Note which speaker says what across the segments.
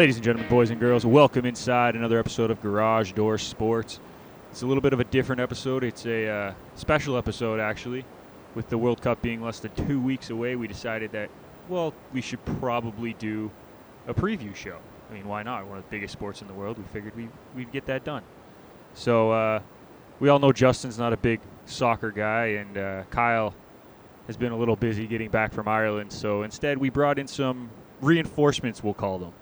Speaker 1: Ladies and gentlemen, boys and girls, welcome inside another episode of Garage Door Sports. It's a little bit of a different episode. It's a uh, special episode, actually. With the World Cup being less than two weeks away, we decided that, well, we should probably do a preview show. I mean, why not? One of the biggest sports in the world. We figured we, we'd get that done. So, uh, we all know Justin's not a big soccer guy, and uh, Kyle has been a little busy getting back from Ireland. So, instead, we brought in some reinforcements, we'll call them.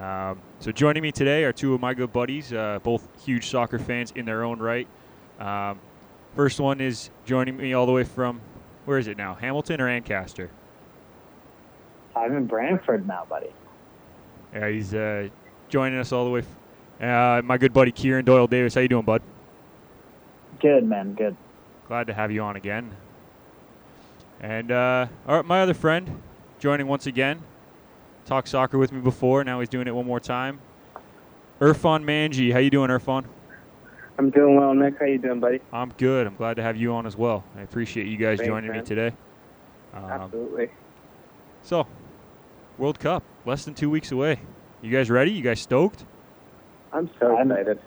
Speaker 1: Um, so joining me today are two of my good buddies, uh, both huge soccer fans in their own right. Um, first one is joining me all the way from where is it now? Hamilton or Ancaster?
Speaker 2: I'm in Brantford now, buddy.
Speaker 1: Yeah, he's uh, joining us all the way. F- uh, my good buddy Kieran Doyle Davis. How you doing, bud?
Speaker 2: Good man, good.
Speaker 1: Glad to have you on again. And uh, all right, my other friend joining once again, talked soccer with me before. Now he's doing it one more time. Irfan Manji, how you doing, Irfan?
Speaker 3: I'm doing well, Nick. How you doing, buddy?
Speaker 1: I'm good. I'm glad to have you on as well. I appreciate you guys
Speaker 3: Thanks,
Speaker 1: joining me today. Um,
Speaker 3: Absolutely.
Speaker 1: so, World Cup, less than two weeks away. You guys ready? You guys stoked?
Speaker 3: I'm so
Speaker 2: I'm-
Speaker 3: excited.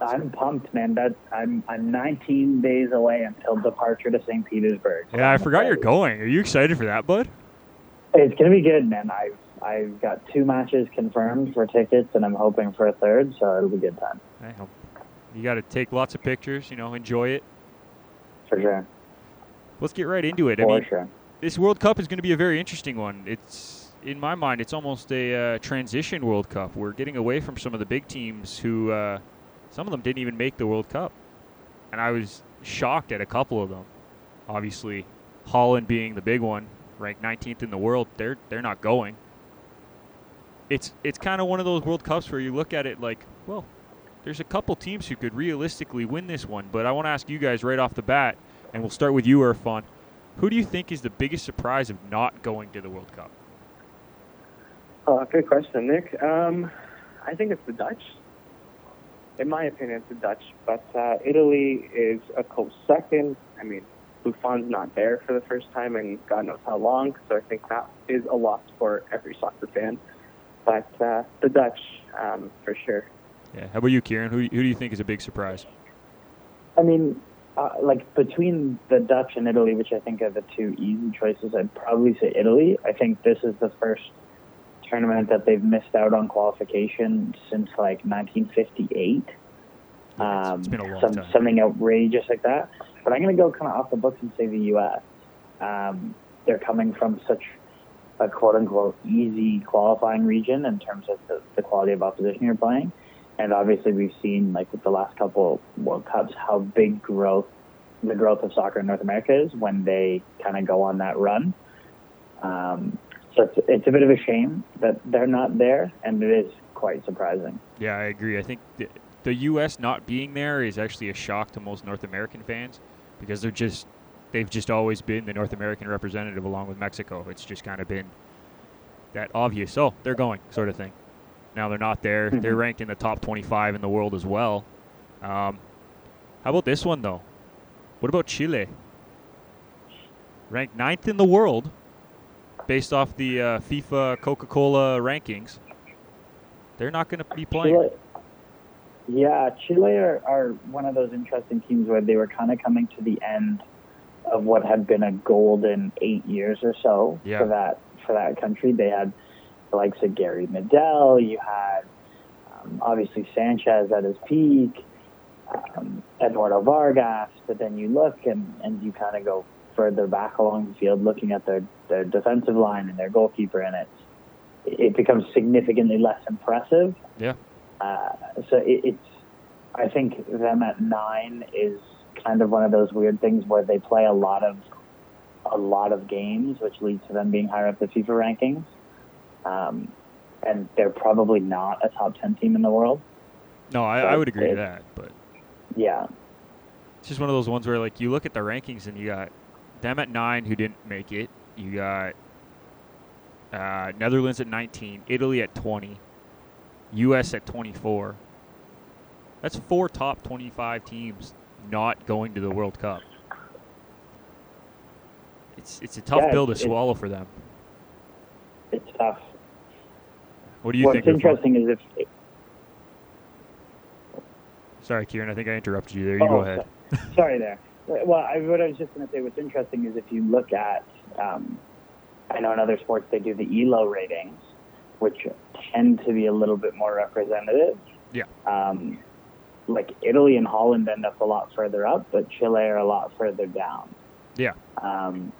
Speaker 2: I'm pumped, man. That I'm I'm 19 days away until departure to St. Petersburg.
Speaker 1: Yeah, I forgot you're going. Are you excited for that, bud?
Speaker 2: It's gonna be good, man. I've I've got two matches confirmed for tickets, and I'm hoping for a third, so it'll be a good time
Speaker 1: I hope. You got to take lots of pictures, you know, enjoy it.
Speaker 2: for sure.
Speaker 1: Let's get right into it. I mean,
Speaker 2: sure.
Speaker 1: this World Cup is going to be a very interesting one. It's in my mind, it's almost a uh, transition World Cup. We're getting away from some of the big teams who, uh, some of them didn't even make the World Cup, and I was shocked at a couple of them. Obviously, Holland being the big one, ranked 19th in the world. They're they're not going. It's it's kind of one of those World Cups where you look at it like, well, there's a couple teams who could realistically win this one. But I want to ask you guys right off the bat, and we'll start with you, Irfan. Who do you think is the biggest surprise of not going to the World Cup?
Speaker 3: Oh, good question, Nick. Um, I think it's the Dutch. In my opinion, it's the Dutch. But uh, Italy is a close second. I mean, Buffon's not there for the first time in God knows how long, so I think that is a loss for every soccer fan. But uh, the Dutch, um, for sure.
Speaker 1: Yeah. How about you, Kieran? Who, who do you think is a big surprise?
Speaker 2: I mean, uh, like between the Dutch and Italy, which I think are the two easy choices, I'd probably say Italy. I think this is the first tournament that they've missed out on qualification since like 1958. Um,
Speaker 1: it's been a long
Speaker 2: some. Something outrageous like that. But I'm going to go kind of off the books and say the U.S. Um, they're coming from such a quote unquote easy qualifying region in terms of the, the quality of opposition you're playing. And obviously, we've seen like with the last couple World Cups how big growth the growth of soccer in North America is when they kind of go on that run. Um, so it's, it's a bit of a shame that they're not there, and it is quite surprising.
Speaker 1: Yeah, I agree. I think the, the U.S. not being there is actually a shock to most North American fans because they're just they've just always been the North American representative along with Mexico. It's just kind of been that obvious. Oh, they're going sort of thing. Now they're not there. They're
Speaker 2: Mhm.
Speaker 1: ranked in the top 25 in the world as well. Um, how about this one though? What about Chile? Ranked ninth in the world, based off the uh, FIFA Coca-Cola rankings. They're not going to be playing.
Speaker 2: Chile, yeah, Chile are, are one of those interesting teams where they were kind of coming to the end of what had been a golden eight years or so
Speaker 1: Yeah.
Speaker 2: for that for that country. They had the likes of Gary Medel. You had um, obviously Sanchez at his peak, um, Eduardo Vargas. But then you look and, and you kind of go further back along the field, looking at their their defensive line and their goalkeeper, and it's it becomes significantly less impressive.
Speaker 1: Yeah.
Speaker 2: Uh, so it, it's, I think them at nine is kind of one of those weird things where they play a lot of, a lot of games, which leads to them being higher up the FIFA rankings. Um, and they're probably not a top ten team in the world.
Speaker 1: No, I, I would agree to that, but
Speaker 2: Yeah,
Speaker 1: it's just one of those ones where like you look at the rankings and you got them at nine who didn't make it. You got uh, Netherlands at 19, Italy at 20, U.S. at 24. That's four top 25 teams not going to the World Cup. It's it's a tough
Speaker 2: Yeah,
Speaker 1: pill to swallow for them.
Speaker 2: it's tough.
Speaker 1: What do you
Speaker 2: What's
Speaker 1: think? Irfan?
Speaker 2: interesting is if.
Speaker 1: Sorry, Kieran. I think I interrupted you there. You
Speaker 2: Oh,
Speaker 1: go ahead.
Speaker 2: so- sorry there. Well, I, what I was just going to say, what's interesting is if you look at, um, I know in other sports they do the ELO ratings, which tend to be a little bit more representative.
Speaker 1: Yeah.
Speaker 2: Um, like Italy and Holland end up a lot further up, but Chile are a lot further down.
Speaker 1: Yeah.
Speaker 2: Um,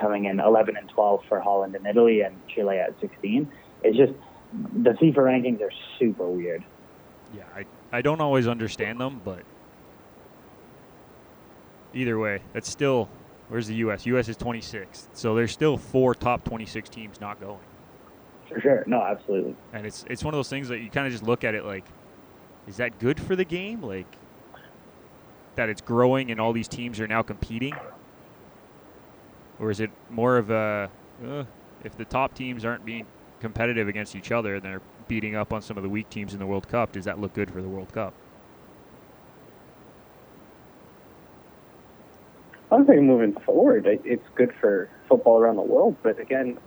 Speaker 2: coming in 11 and 12 for Holland and Italy, and Chile at 16. It's just the FIFA rankings are super weird.
Speaker 1: Yeah, I, I don't always understand them, but either way, that's still where's the U.S. U.S. is 26th, so there's still four top 26 teams not going,
Speaker 2: For sure. No, absolutely.
Speaker 1: and it's it's one of those things that you kind of just look at it like, is that good for the game? Like that it's growing and all these teams are now competing, or is it more of a uh, if the top teams aren't being competitive against each other and they're beating up on some of the weak teams in the World Cup, does that look good for the World Cup?
Speaker 3: I think moving forward, it's good for football around the world. But again,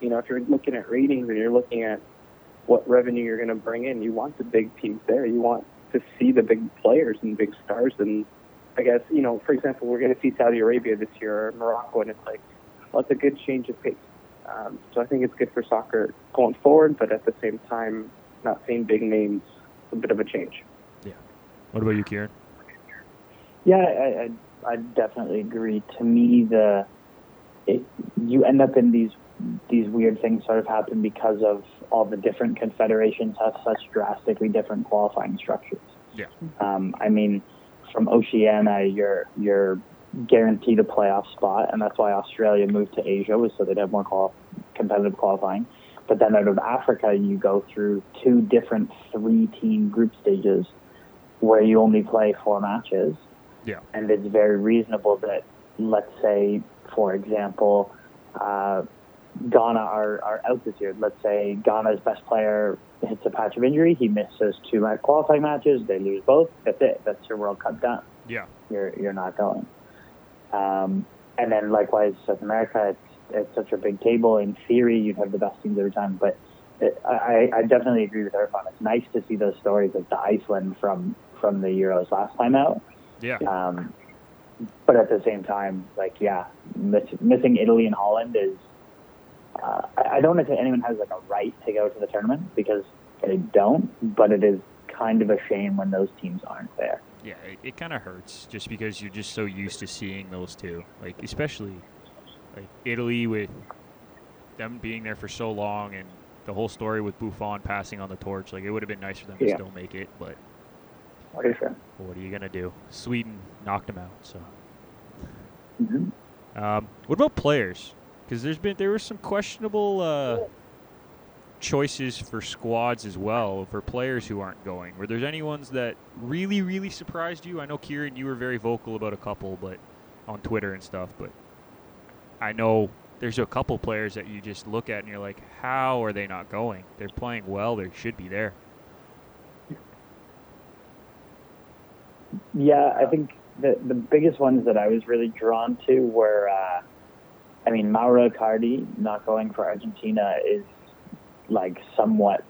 Speaker 3: you know, if you're looking at ratings and you're looking at what revenue you're going to bring in, you want the big teams there. You want to see the big players and big stars. And I guess, you know, for example, we're going to see Saudi Arabia this year or Morocco, and it's like, well, it's a good change of pace. Um, so I think it's good for soccer going forward, but at the same time, not seeing big names, a bit of a change. Yeah.
Speaker 1: What about you, Kieran?
Speaker 2: Yeah, I, I, I definitely agree. To me, the it, you end up in these these weird things sort of happen because of all the different confederations have such drastically different qualifying structures.
Speaker 1: Yeah.
Speaker 2: Um, I mean, from Oceania, you're you're guaranteed a playoff spot, and that's why Australia moved to Asia was so they'd have more qual- competitive qualifying. But then out of Africa, you go through two different three-team group stages where you only play four matches.
Speaker 1: Yeah.
Speaker 2: And it's very reasonable that, let's say, for example, uh, Ghana are, are out this year. Let's say Ghana's best player hits a patch of injury. He misses two qualifying matches. They lose both. That's it. That's your World Cup done.
Speaker 1: Yeah.
Speaker 2: You're you're not going. Um, and then likewise, South America. It's it's such a big table. In theory, you'd have the best teams every time. But it, I, I definitely agree with Irfan. It's nice to see those stories like the Iceland from from the Euros last time out.
Speaker 1: Yeah.
Speaker 2: Um, but at the same time, like yeah, miss, missing Italy and Holland is. Uh, I, I don't think anyone has like a right to go to the tournament because they don't. But it is kind of a shame when those teams aren't there.
Speaker 1: Yeah, it, it kind of hurts just because you're just so used to seeing those two. Like especially like Italy with them being there for so long and the whole story with Buffon passing on the torch. Like it would have been nice for them to
Speaker 3: Yeah.
Speaker 1: still make it, but
Speaker 2: For sure.
Speaker 1: what are you gonna do? Sweden knocked them out. So,
Speaker 2: hmm
Speaker 1: um, what about players? Because there's been there were some questionable uh, choices for squads as well for players who aren't going. Were there any ones that really really surprised you? I know Kieran, you were very vocal about a couple, but on Twitter and stuff. But I know there's a couple players that you just look at and you're like, how are they not going? They're playing well. They should be there.
Speaker 2: Yeah, I think the the biggest ones that I was really drawn to were, uh, I mean, Mauro Icardi not going for Argentina is like somewhat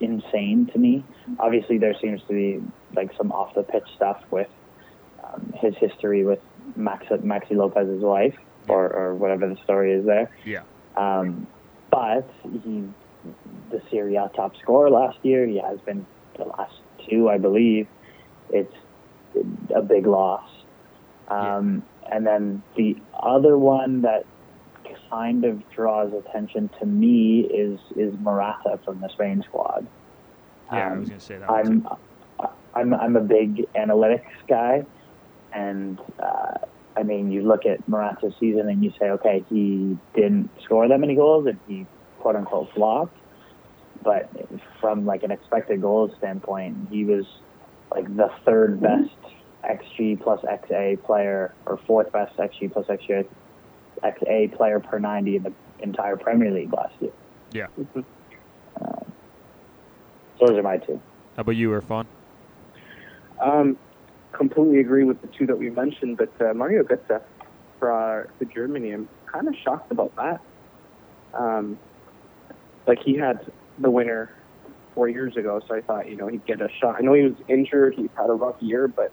Speaker 2: insane to me. Obviously, there seems to be like some off the pitch stuff with um, his history with Max, Maxi Lopez's wife, or or whatever the story is there.
Speaker 1: Yeah.
Speaker 2: Um, but he's the Serie A top scorer last year. He has been the last two, I believe. It's a big loss. Um, And then the other one that kind of draws attention to me is is Morata from the Spain squad.
Speaker 1: Yeah, I
Speaker 2: Um,
Speaker 1: was gonna say that.
Speaker 2: I'm I'm I'm a big analytics guy, and uh, I mean, you look at Morata's season and you say, okay, he didn't score that many goals and he quote unquote flopped, but from like an expected goals standpoint, he was like the third best xG plus XA player or fourth best xG plus XA XA player per 90 in the entire Premier League last year.
Speaker 1: Yeah.
Speaker 2: Uh, those are my two.
Speaker 1: How about you, Irfan?
Speaker 3: Um, completely agree with the two that we mentioned, but uh, Mario Götze for uh, Germany, I'm kind of shocked about that. Um, like he had the winner four years ago, so I thought you know he'd get a shot. I know he was injured; he's had a rough year, but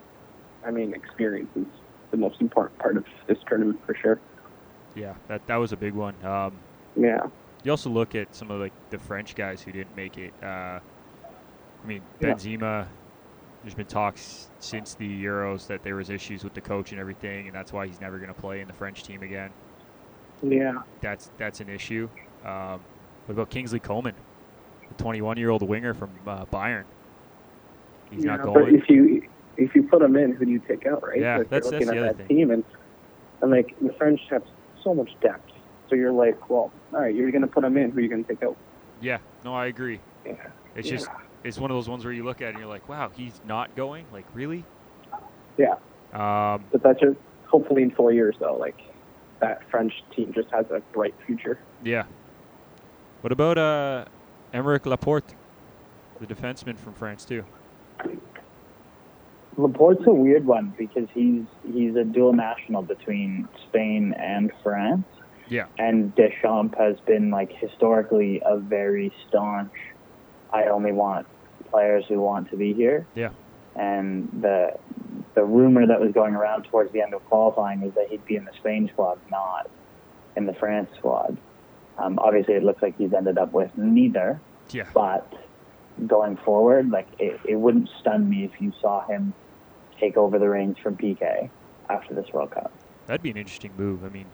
Speaker 3: I mean, experience is the most important part of this tournament for sure.
Speaker 1: Yeah, that that was a big one. Um,
Speaker 3: Yeah,
Speaker 1: you also look at some of like the French guys who didn't make it. Uh, I mean,
Speaker 3: Yeah.
Speaker 1: Benzema. There's been talks since the Euros that there was issues with the coach and everything, and that's why he's never going to play in the French team again.
Speaker 3: yeah.
Speaker 1: That's that's an issue. Um, what about Kingsley Coleman, the 21 year old winger from uh, Bayern? He's
Speaker 3: yeah,
Speaker 1: not
Speaker 3: But if you if you put him in, who do you take out, right?
Speaker 1: Yeah, that's- that's the
Speaker 3: at
Speaker 1: other
Speaker 3: that
Speaker 1: thing.
Speaker 3: team, and and like the French have so much depth. So you're like, well, all right, you're going to put him in. Who are you going to take out?
Speaker 1: Yeah, no, I agree.
Speaker 3: Yeah.
Speaker 1: It's
Speaker 3: Yeah.
Speaker 1: just it's one of those ones where you look at it and you're like, wow, he's not going. Like really?
Speaker 3: Yeah.
Speaker 1: Um,
Speaker 3: But that's just hopefully in four years though. Like that French team just has a bright future.
Speaker 1: yeah. What about uh, Aymeric Laporte, the defenseman from France too?
Speaker 2: Laporte's a weird one because he's he's a dual national between Spain and France.
Speaker 1: Yeah.
Speaker 2: And Deschamps has been like historically a very staunch. I only want players who want to be here.
Speaker 1: Yeah.
Speaker 2: And the the rumor that was going around towards the end of qualifying was that he'd be in the Spain squad, not in the France squad. Um, obviously, it looks like he's ended up with neither.
Speaker 1: Yeah.
Speaker 2: But going forward, like it, it wouldn't stun me if you saw him take over the reins from Piqué after this World Cup.
Speaker 1: That'd be an interesting move. I mean,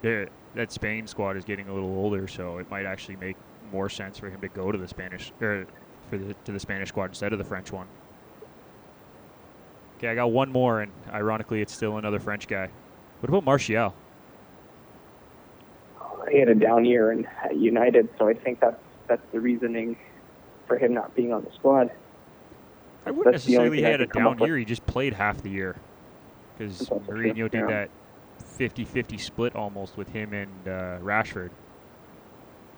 Speaker 1: they're- that Spain squad is getting a little older, so it might actually make more sense for him to go to the Spanish or for the to the Spanish squad instead of the French one. Okay, I got one more, and ironically, it's still another French guy. What about Martial?
Speaker 3: He had a down year in United, so I think that's that's the reasoning for him not being on the squad.
Speaker 1: I wouldn't
Speaker 3: That's
Speaker 1: necessarily
Speaker 3: thing
Speaker 1: had a down
Speaker 3: up with.
Speaker 1: year. He just played half the year because
Speaker 3: true,
Speaker 1: Mourinho did
Speaker 3: yeah.
Speaker 1: that 50-50 split almost with him and uh, Rashford.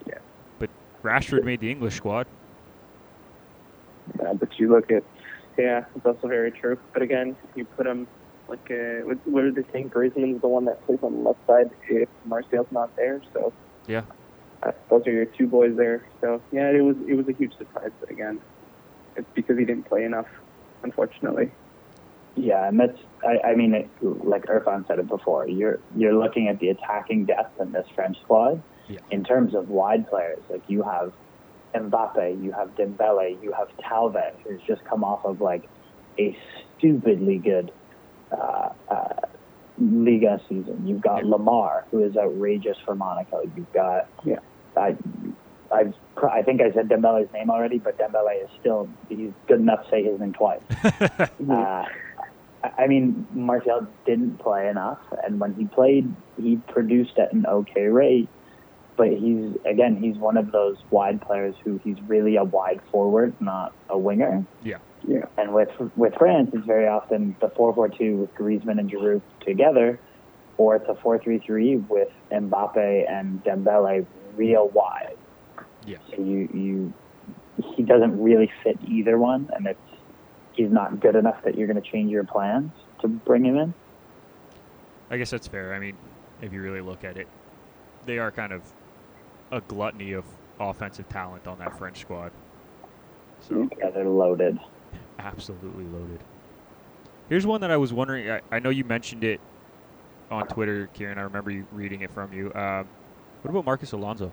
Speaker 3: Yeah.
Speaker 1: But Rashford made the English squad.
Speaker 3: Uh, but you look at, yeah, it's also very true. But again, you put him like, uh, what, what did they say? Griezmann's the one that plays on the left side if Martial's not there. So
Speaker 1: Yeah.
Speaker 3: Uh, those are your two boys there. So yeah, it was it was a huge surprise. But again, it's because he didn't play enough, unfortunately.
Speaker 2: Yeah, and that's I, I mean, it, like Irfan said it before. You're you're looking at the attacking depth in this French squad.
Speaker 1: Yeah.
Speaker 2: In terms of wide players, like you have Mbappe, you have Dembele, you have Thauvin, who's just come off of like a stupidly good uh, uh, Liga season. You've got
Speaker 1: Yeah.
Speaker 2: Lemar, who is outrageous for Monaco. You've got
Speaker 3: Yeah.
Speaker 2: I, I've, I think I said Dembele's name already, but Dembele is still he's good enough to say his name twice. Uh, I- I mean, Martial didn't play enough, and when he played, he produced at an okay rate. But he's again, he's one of those wide players who he's really a wide forward, not a winger.
Speaker 1: Yeah.
Speaker 3: Yeah.
Speaker 2: And with with France, it's very often the four four two with Griezmann and Giroud together, or it's a four three three with Mbappe and Dembele real wide.
Speaker 1: Yeah.
Speaker 2: So you you he doesn't really fit either one, and it's he's not good enough that you're going to change your plans to bring him in.
Speaker 1: I guess that's fair. I mean, if you really look at it, they are kind of a gluttony of offensive talent on that French squad. So
Speaker 2: Yeah, they're loaded.
Speaker 1: absolutely loaded. Here's one that I was wondering. I, I know you mentioned it on Twitter, Kieran. I remember you reading it from you. Um, what about Marcus Alonso?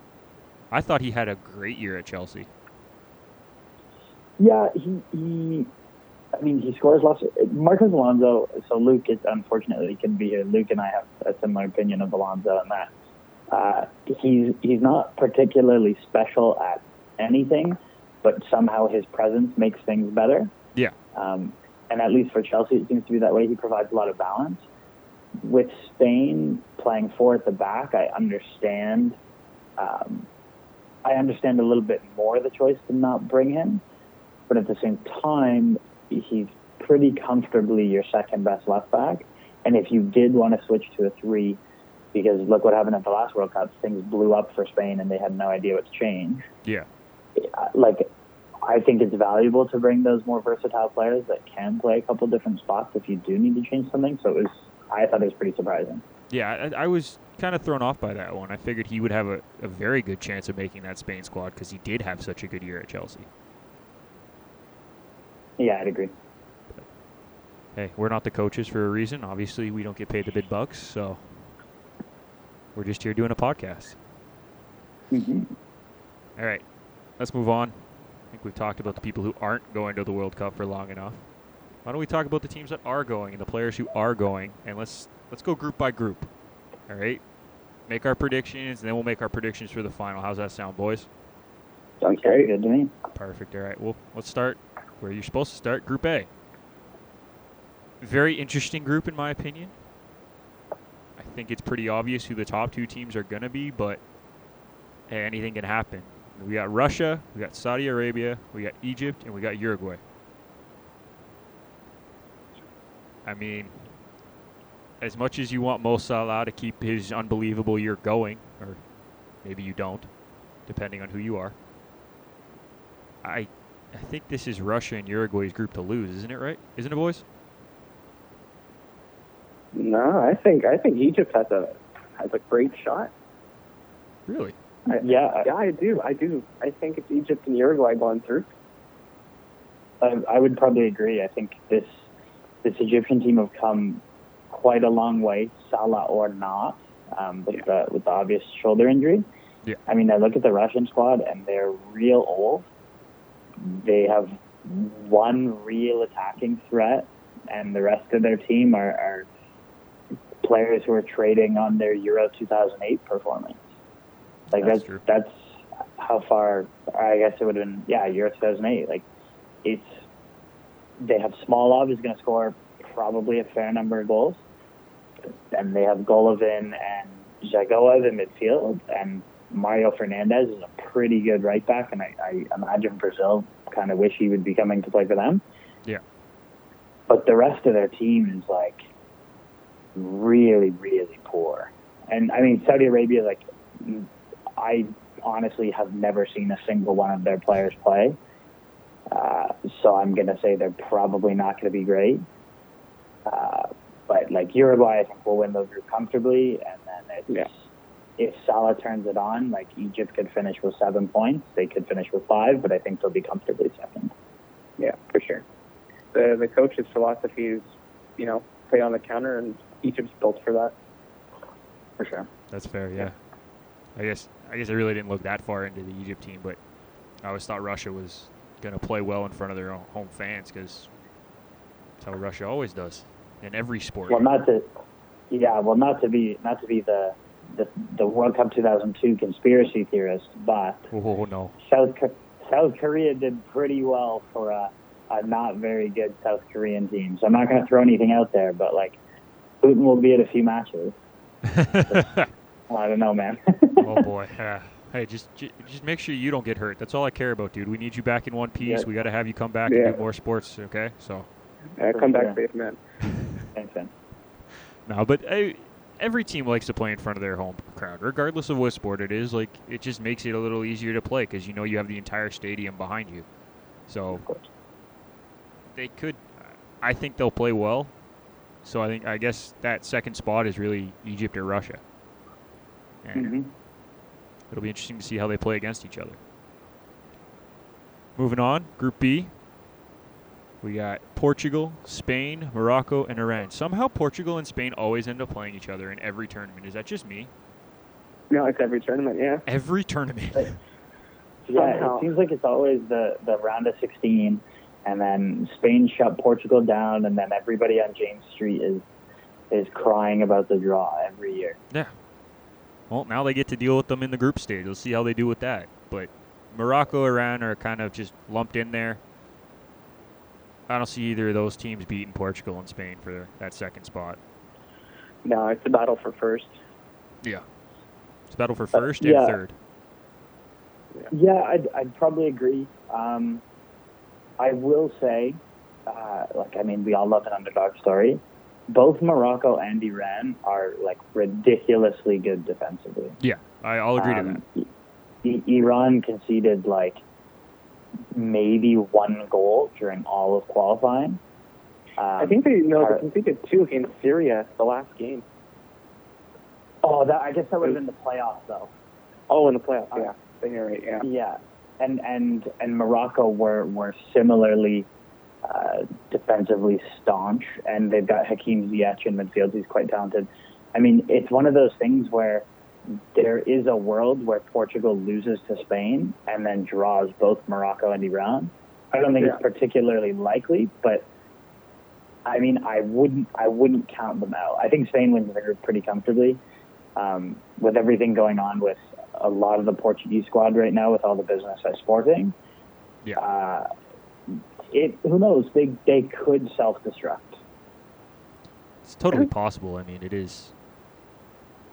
Speaker 1: I thought he had a great year at Chelsea.
Speaker 2: Yeah, he, he I mean, he scores lots. Of, Marcos Alonso. So Luke is unfortunately couldn't be here. Luke and I have a similar opinion of Alonso in that uh, he's he's not particularly special at anything, but somehow his presence makes things better.
Speaker 1: Yeah.
Speaker 2: Um, and at least for Chelsea, it seems to be that way. He provides a lot of balance. With Spain playing four at the back, I understand. Um, I understand a little bit more the choice to not bring him, but at the same time, he's pretty comfortably your second best left back. And if you did want to switch to a three, because look what happened at the last World Cup, things blew up for Spain and they had no idea what to change.
Speaker 1: Yeah.
Speaker 2: Uh, Like, I think it's valuable to bring those more versatile players that can play a couple different spots if you do need to change something. So it was, I thought it was pretty surprising.
Speaker 1: Yeah, I, I was kind of thrown off by that one. I figured he would have a, a very good chance of making that Spain squad because he did have such a good year at Chelsea.
Speaker 2: Yeah, I'd agree.
Speaker 1: Hey, we're not the coaches for a reason. Obviously, we don't get paid the big bucks, so we're just here doing a podcast.
Speaker 2: hmm
Speaker 1: All right, let's move on. I think we've talked about the people who aren't going to the World Cup for long enough. Why don't we talk about the teams that are going and the players who are going, and let's let's go group by group. All right, make our predictions, and then we'll make our predictions for the final. How's that sound, boys?
Speaker 3: Sounds great.
Speaker 2: good to me.
Speaker 1: Perfect. All right. Well, let's start where you're supposed to start. Group A. Very interesting group, in my opinion. I think it's pretty obvious who the top two teams are going to be, but hey, anything can happen. We got Russia, we got Saudi Arabia, we got Egypt, and we got Uruguay. I mean, as much as you want Mo Salah to keep his unbelievable year going, or maybe you don't, depending on who you are. I I think this is Russia and Uruguay's group to lose, isn't it right? Isn't it, boys?
Speaker 3: No, I think I think Egypt has a has a great shot.
Speaker 1: Really?
Speaker 3: I,
Speaker 2: Yeah,
Speaker 3: Yeah, I do. I do. I think it's Egypt and Uruguay going through.
Speaker 2: I, I would probably agree. I think this this Egyptian team have come quite a long way, Salah or not, um, with the with the obvious shoulder injury.
Speaker 1: Yeah.
Speaker 2: I mean, I look at the Russian squad and they're real old. They have one real attacking threat, and the rest of their team are, are players who are trading on their Euro 2008 performance. Like
Speaker 1: That's
Speaker 2: that's that's how far. I guess it would have been yeah, Euro 2008. Like it's they have Smolov is going to score probably a fair number of goals, and they have Golovin and Dzagoev in midfield, and Mario Fernandes is a pretty good right back, and I, I imagine Brazil kind of wish he would be coming to play for them.
Speaker 1: Yeah.
Speaker 2: But the rest of their team is like really, really poor. And I mean, Saudi Arabia, like, I honestly have never seen a single one of their players play. Uh, so I'm going to say they're probably not going to be great. Uh, but like Uruguay, I think will win the group comfortably. And then it's,
Speaker 3: Yeah.
Speaker 2: if Salah turns it on, like Egypt could finish with seven points. They could finish with five, but I think they'll be comfortably second.
Speaker 3: Yeah, for sure. The the coach's philosophy is, you know, play on the counter, and Egypt's built for that.
Speaker 2: For sure.
Speaker 1: That's fair. Yeah. I guess I guess I really didn't look that far into the Egypt team, but I always thought Russia was going to play well in front of their own home fans because that's how Russia always does in every sport.
Speaker 2: Well, not to, yeah, well, not to be, not to be the, the, the World Cup 2002 conspiracy theorist, but
Speaker 1: oh no.
Speaker 2: South South Korea did pretty well for a, a not very good South Korean team. So I'm not going to throw anything out there, but like Putin will be at a few matches. I don't know, man.
Speaker 1: oh boy. Uh, hey, just ju- just make sure you don't get hurt. That's all I care about, dude. We need you back in one piece.
Speaker 3: Yeah.
Speaker 1: We got to have you come back
Speaker 3: Yeah.
Speaker 1: and do more sports, okay? So,
Speaker 3: Uh, come back
Speaker 2: sure.
Speaker 3: safe, man.
Speaker 2: Thanks, man.
Speaker 1: no, but uh, every team likes to play in front of their home crowd, regardless of what sport it is. Like, it just makes it a little easier to play because you know you have the entire stadium behind you. So
Speaker 2: Of course.
Speaker 1: they could. I think they'll play well. So I think I guess that second spot is really Egypt or Russia. And
Speaker 2: hmm
Speaker 1: It'll be interesting to see how they play against each other. Moving on, Group B. We got Portugal, Spain, Morocco, and Iran. Somehow Portugal and Spain always end up playing each other in every tournament. Is that just me?
Speaker 3: No, it's every tournament. Yeah.
Speaker 1: Every tournament.
Speaker 2: Yeah,
Speaker 3: Somehow.
Speaker 2: it seems like it's always the, the round of 16, and then Spain shut Portugal down, and then everybody on James Street is is crying about the draw every year.
Speaker 1: Well, now they get to deal with them in the group stage. We'll see how they do with that. But Morocco, Iran are kind of just lumped in there. I don't see either of those teams beating Portugal and Spain for that second spot.
Speaker 3: No, it's a battle for first. Yeah.
Speaker 1: It's a battle for first
Speaker 2: Uh, yeah.
Speaker 1: and third.
Speaker 2: Yeah, I'd, I'd probably agree. Um, I will say, uh, like, I mean, we all love an underdog story. Both Morocco and Iran are like ridiculously good defensively.
Speaker 1: I, I'll agree to
Speaker 2: Um,
Speaker 1: that.
Speaker 2: I- Iran conceded like maybe one goal during all of qualifying. Um,
Speaker 3: I think they no,
Speaker 2: are-
Speaker 3: they conceded two against Syria the last game.
Speaker 2: Oh, that, I guess that would have been the playoffs, though.
Speaker 3: Oh, in the playoffs,
Speaker 2: Uh,
Speaker 3: yeah. Then you're right, yeah.
Speaker 2: Yeah, and and and Morocco were were similarly uh, defensively staunch, and they've got Hakim Ziyech in midfield. He's quite talented. I mean, it's one of those things where there is a world where Portugal loses to Spain and then draws both Morocco and Iran. I don't think
Speaker 3: Yeah.
Speaker 2: it's particularly likely, but I mean, I wouldn't I wouldn't count them out. I think Spain wins the group pretty comfortably. Um, with everything going on with a lot of the Portuguese squad right now, with all the business at Sporting,
Speaker 1: Yeah.
Speaker 2: uh, it who knows they they could self destruct.
Speaker 1: It's totally possible. I mean, it is.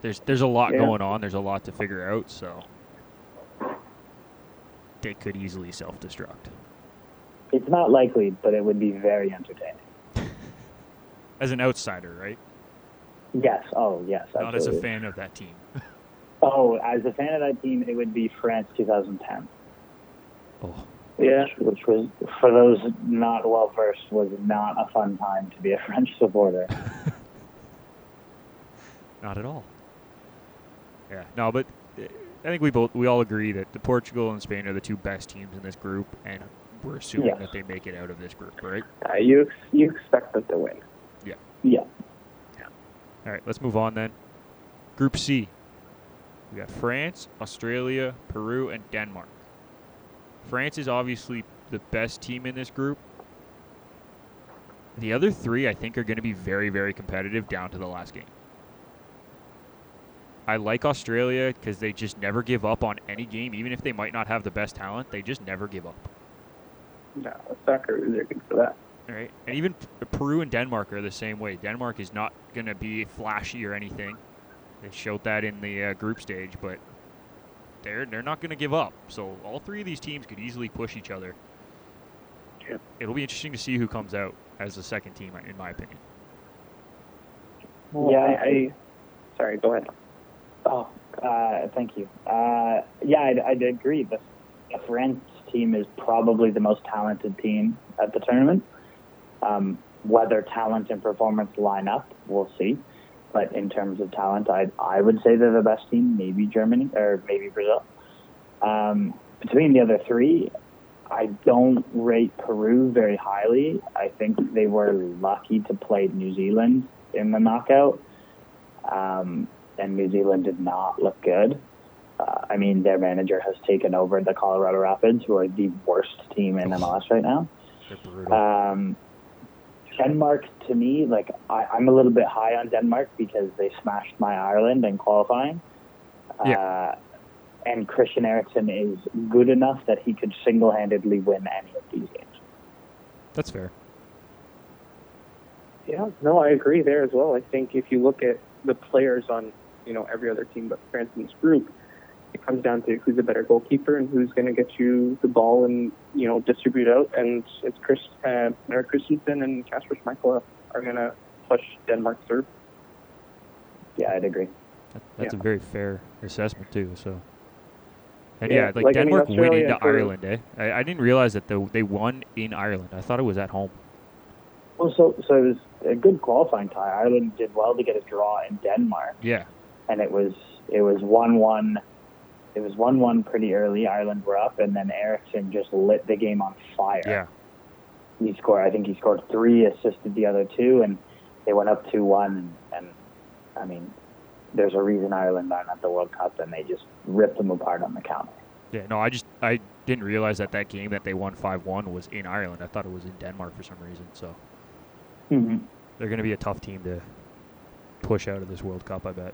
Speaker 1: There's there's a lot
Speaker 3: Yeah.
Speaker 1: going on. There's a lot to figure out. So they could easily self-destruct.
Speaker 2: It's not likely, but it would be very entertaining.
Speaker 1: As an outsider, right?
Speaker 2: Yes. Oh, yes.
Speaker 1: Not as a fan of that team.
Speaker 2: Oh, as a fan of that team, it would be France 2010.
Speaker 1: oh,
Speaker 3: Yeah.
Speaker 2: which was for those not well versed was not a fun time to be a French supporter.
Speaker 1: not at all. Yeah, no, but uh, I think we both we all agree that the Portugal and Spain are the two best teams in this group, and we're assuming
Speaker 2: Yes.
Speaker 1: that they make it out of this group, right?
Speaker 3: Uh, you ex- you expect them to win.
Speaker 2: Yeah. Yeah. Yeah.
Speaker 1: All right, let's move on then. Group C. We got France, Australia, Peru, and Denmark. France is obviously the best team in this group. The other three, I think, are going to be very, very competitive down to the last game. I like Australia because they just never give up on any game, even if they might not have the best talent. They just never give up.
Speaker 3: No, soccer is good for that.
Speaker 1: All right, and even Peru and Denmark are the same way. Denmark is not going to be flashy or anything. They showed that in the uh, group stage, but they're they're not going to give up. So all three of these teams could easily push each other.
Speaker 3: Yep.
Speaker 1: It'll be interesting to see who comes out as the second team, in my opinion.
Speaker 3: Well,
Speaker 2: Yeah,
Speaker 3: I, I, sorry, go ahead.
Speaker 2: Oh, uh, thank you. Uh, yeah, I'd, I'd agree. The, the France team is probably the most talented team at the tournament. Um, whether talent and performance line up, we'll see. But in terms of talent, I I would say they're the best team. Maybe Germany or maybe Brazil. Um, between the other three, I don't rate Peru very highly. I think they were lucky to play New Zealand in the knockout. Um, and New Zealand did not look good. Uh, I mean, their manager has taken over the Colorado Rapids, who are the worst team in MLS right now. Um, Denmark, to me, like I, I'm a little bit high on Denmark because they smashed my Ireland in qualifying. Uh, and Christian Eriksen is good enough that he could single-handedly win any of these games.
Speaker 1: That's fair.
Speaker 3: Yeah, no, I agree there as well. I think if you look at the players on, you know, every other team but France in this group, it comes down to who's a better goalkeeper and who's going to get you the ball and, you know, distribute out. And it's Chris, uh, Eric Christensen and Kasper Schmeichel are going to push Denmark through.
Speaker 2: Yeah, I'd agree.
Speaker 1: That, that's
Speaker 3: Yeah.
Speaker 1: a very fair assessment too. So, and
Speaker 3: Yeah,
Speaker 1: yeah, like,
Speaker 3: like, I mean,
Speaker 1: Denmark went into
Speaker 3: and
Speaker 1: Ireland. Eh? I, I didn't realize that the, they won in Ireland. I thought it was at home.
Speaker 2: Well, so so it was a good qualifying tie. Ireland did well to get a draw in Denmark.
Speaker 1: Yeah,
Speaker 2: and it was it was one one. It was one one pretty early. Ireland were up, and then Eriksen just lit the game on fire.
Speaker 1: yeah.
Speaker 2: he scored. I think he scored three, assisted the other two, and they went up two one. And I mean, there's a reason Ireland aren't at the World Cup, and they just ripped them apart on the counter.
Speaker 1: Yeah, no, I just I didn't realize that that game that they won five one was in Ireland. I thought it was in Denmark for some reason. So
Speaker 2: Mm-hmm.
Speaker 1: they're going to be a tough team to push out of this World Cup. I bet.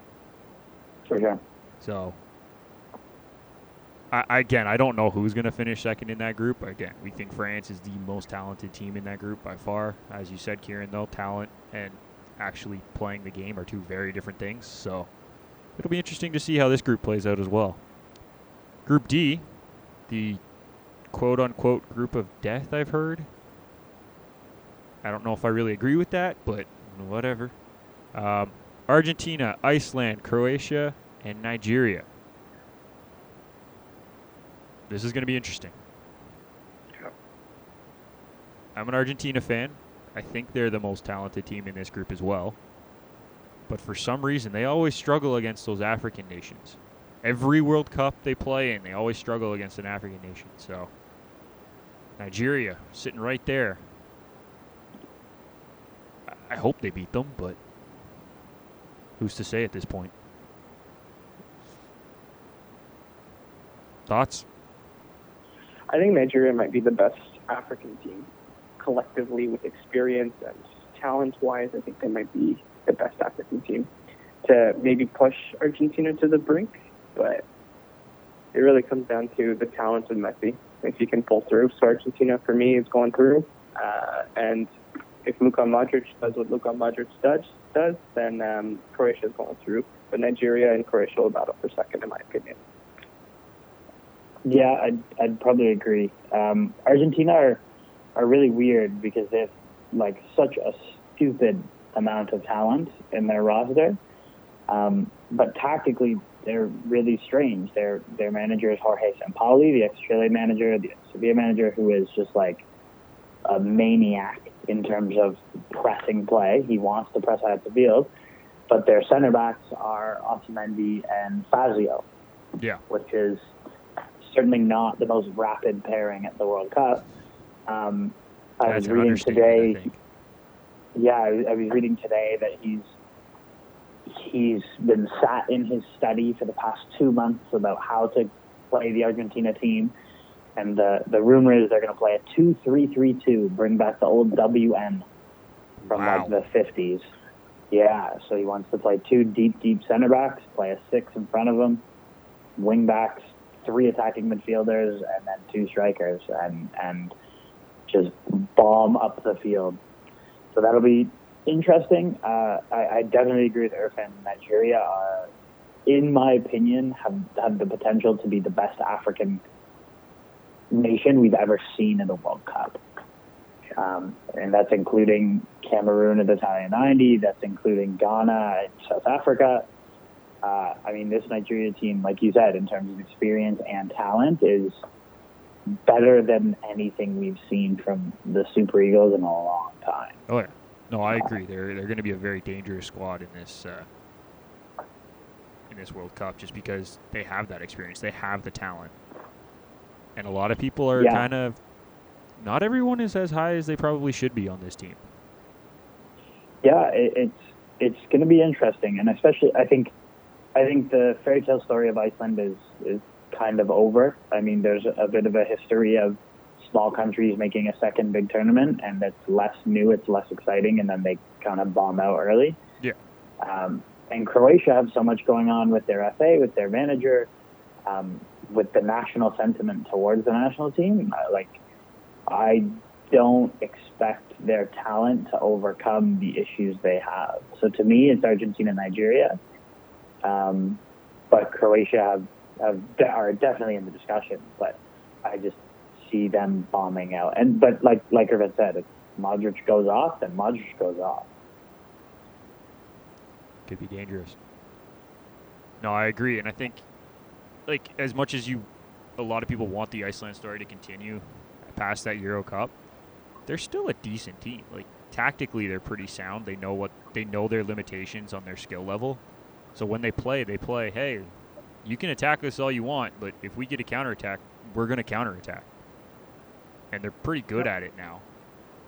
Speaker 2: For sure.
Speaker 1: So I, again, I don't know who's going to finish second in that group. Again, we think France is the most talented team in that group by far. As you said, Kieran, though, talent and actually playing the game are two very different things. So it'll be interesting to see how this group plays out as well. Group D, the quote unquote group of death, I've heard. I don't know if I really agree with that, but whatever. Um, Argentina, Iceland, Croatia, and Nigeria. This is going to be interesting.
Speaker 3: Yeah.
Speaker 1: I'm an Argentina fan. I think they're the most talented team in this group as well. but for some reason they always struggle against those African nations. Every World Cup they play in, they always struggle against an African nation. So Nigeria sitting right there. I- I hope they beat them, but who's to say at this point? Thoughts?
Speaker 3: I think Nigeria might be the best African team collectively with experience and talent wise. I think they might be the best African team to maybe push Argentina to the brink, but it really comes down to the talent of Messi. If he can pull through, so Argentina for me is going through, uh, and if Luka Modric does what Luka Modric does, does then um, Croatia is going through. But Nigeria and Croatia will battle for second, in my opinion.
Speaker 2: Yeah, I'd, I'd probably agree. Um, Argentina are, are really weird because they have like such a stupid amount of talent in their roster. Um, but tactically, they're really strange. Their their manager is Jorge Sampaoli, the ex-Chile manager, the Sevilla manager, who is just like a maniac in terms of pressing play. He wants to press out the field. But their center backs are Otamendi and Fazio,
Speaker 1: Yeah.
Speaker 2: which is certainly not the most rapid pairing at the World Cup. Um, I
Speaker 1: That's
Speaker 2: was reading
Speaker 1: understatement, I
Speaker 2: today. Yeah, I was, I was reading today that he's he's been sat in his study for the past two months about how to play the Argentina team, and the the rumor is they're going to play a two-three-three-two, bring back the old WM from
Speaker 1: Wow.
Speaker 2: like the fifties. Yeah, so he wants to play two deep, deep center backs, play a six in front of him, wing backs, three attacking midfielders, and then two strikers, and and just bomb up the field. So that'll be interesting. Uh, I, I definitely agree with Irfan. Nigeria are, in my opinion, have have the potential to be the best African nation we've ever seen in the World Cup. Um, and that's including Cameroon at the Italia 90, that's including Ghana and South Africa. Uh, I mean, this Nigeria team, like you said, in terms of experience and talent, is better than anything we've seen from the Super Eagles in a long time.
Speaker 1: Oh yeah. No, I agree. They're they're going to be a very dangerous squad in this uh, in this World Cup, just because they have that experience, they have the talent, and a lot of people are
Speaker 2: Yeah.
Speaker 1: kind of. Not everyone is as high as they probably should be on this team.
Speaker 2: yeah, it, it's it's going to be interesting, and especially I think I think the fairy tale story of Iceland is is kind of over. I mean, there's a bit of a history of small countries making a second big tournament, and it's less new, it's less exciting, and then they kind of bomb out early.
Speaker 1: Yeah.
Speaker 2: Um, and Croatia have so much going on with their FA, with their manager, um, with the national sentiment towards the national team. Like, I don't expect their talent to overcome the issues they have. So to me, it's Argentina, Nigeria, um, but Croatia have, have are definitely in the discussion. But I just see them bombing out. And but like like Irfan said, if Modric goes off, then Modric goes off.
Speaker 1: Could be dangerous. No, I agree, and I think, like as much as you, a lot of people want the Iceland story to continue past that Euro Cup, they're still a decent team. Like tactically, they're pretty sound. They know what they know their limitations on their skill level. So when they play, they play. Hey, you can attack us all you want, but if we get a counterattack, we're going to counterattack. And they're pretty good at it now.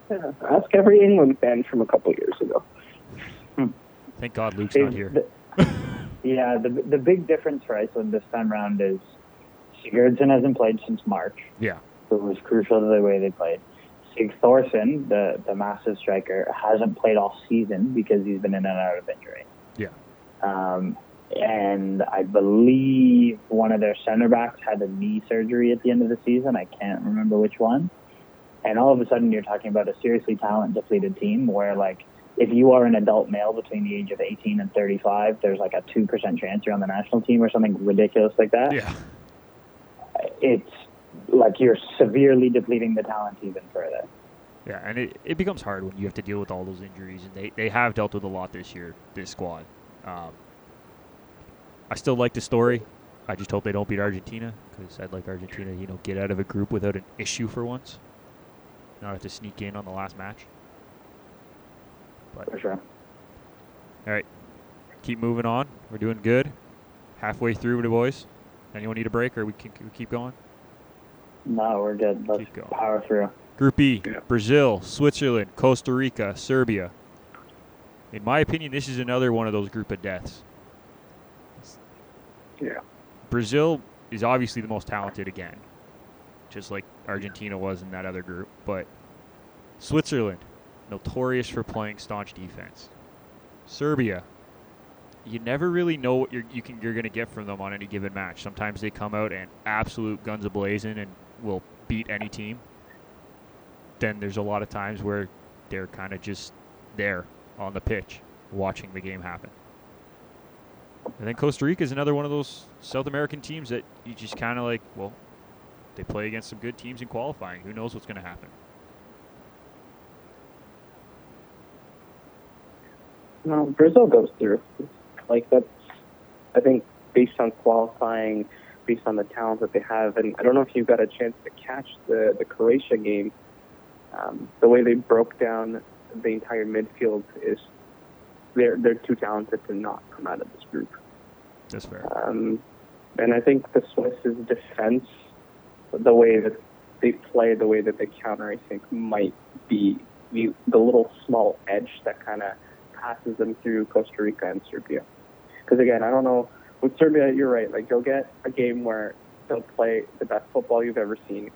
Speaker 3: Yeah. Ask every England fan from a couple years ago. Hmm.
Speaker 1: Thank God Luke's not here.
Speaker 2: The- yeah, the the big difference for Iceland this time around is Sigurdsson hasn't played since March.
Speaker 1: Yeah.
Speaker 2: It was crucial to the way they played. Sigthorsson, the the massive striker, hasn't played all season because he's been in and out of injury.
Speaker 1: Yeah.
Speaker 2: Um, and I believe one of their center backs had a knee surgery at the end of the season. I can't remember which one. And all of a sudden, you're talking about a seriously talent depleted team where, like, if you are an adult male between the age of 18 and 35, there's like a 2% chance you're on the national team or something ridiculous like that.
Speaker 1: Yeah.
Speaker 2: It's like you're severely depleting the talent even further.
Speaker 1: Yeah, and it, it becomes hard when you have to deal with all those injuries, and they, they have dealt with a lot this year, this squad. Um, I still like the story. I just hope they don't beat Argentina, because I'd like Argentina, you know, get out of a group without an issue for once. Not have to sneak in on the last match.
Speaker 2: For sure.
Speaker 1: keep moving on. We're doing good. Halfway through, the boys. Anyone need a break, or we can we keep going?
Speaker 2: No, we're good. Let's
Speaker 1: Keep going.
Speaker 2: power through.
Speaker 1: Group E:
Speaker 3: Yeah.
Speaker 1: Brazil, Switzerland, Costa Rica, Serbia. In my opinion, this is another one of those group of deaths.
Speaker 3: Yeah.
Speaker 1: Brazil is obviously the most talented again, just like Argentina was in that other group. But Switzerland, notorious for playing staunch defense. Serbia, you never really know what you're you can you're going to get from them on any given match. Sometimes they come out and absolute guns a blazing and will beat any team. Then there's a lot of times where they're kind of just there on the pitch watching the game happen. And then Costa Rica is another one of those South American teams that you just kind of like, well, they play against some good teams in qualifying. Who knows what's going to happen?
Speaker 3: No, Brazil goes through. Like that's, I think, based on qualifying, based on the talent that they have, and I don't know if you got a chance to catch the the Croatia game. Um, the way they broke down the entire midfield is they're they're too talented to not come out of this group.
Speaker 1: That's fair.
Speaker 3: Um, and I think the Swiss' defense, the way that they play, the way that they counter, I think might be the, the little small edge that kind of passes them through Costa Rica and Serbia. Because again, I don't know with Serbia, you're right. Like you'll get a game where they'll play the best football you've ever seen,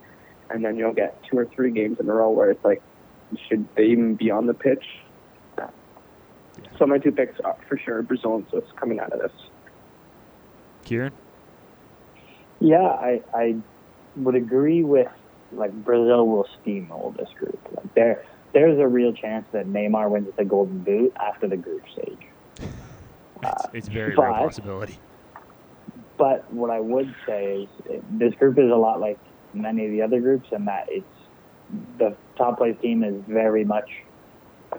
Speaker 3: and then you'll get two or three games in a row where it's like, should they even be on the pitch? So my two picks are for sure Brazil and Swiss coming out of this.
Speaker 1: Kieran?
Speaker 2: Yeah, I, I would agree with like Brazil will steamroll this group. Like there there's a real chance that Neymar wins the Golden Boot after the group stage.
Speaker 1: It's, it's a very
Speaker 2: but-
Speaker 1: real possibility.
Speaker 2: But what I would say is this group is a lot like many of the other groups in that it's the top place team is very much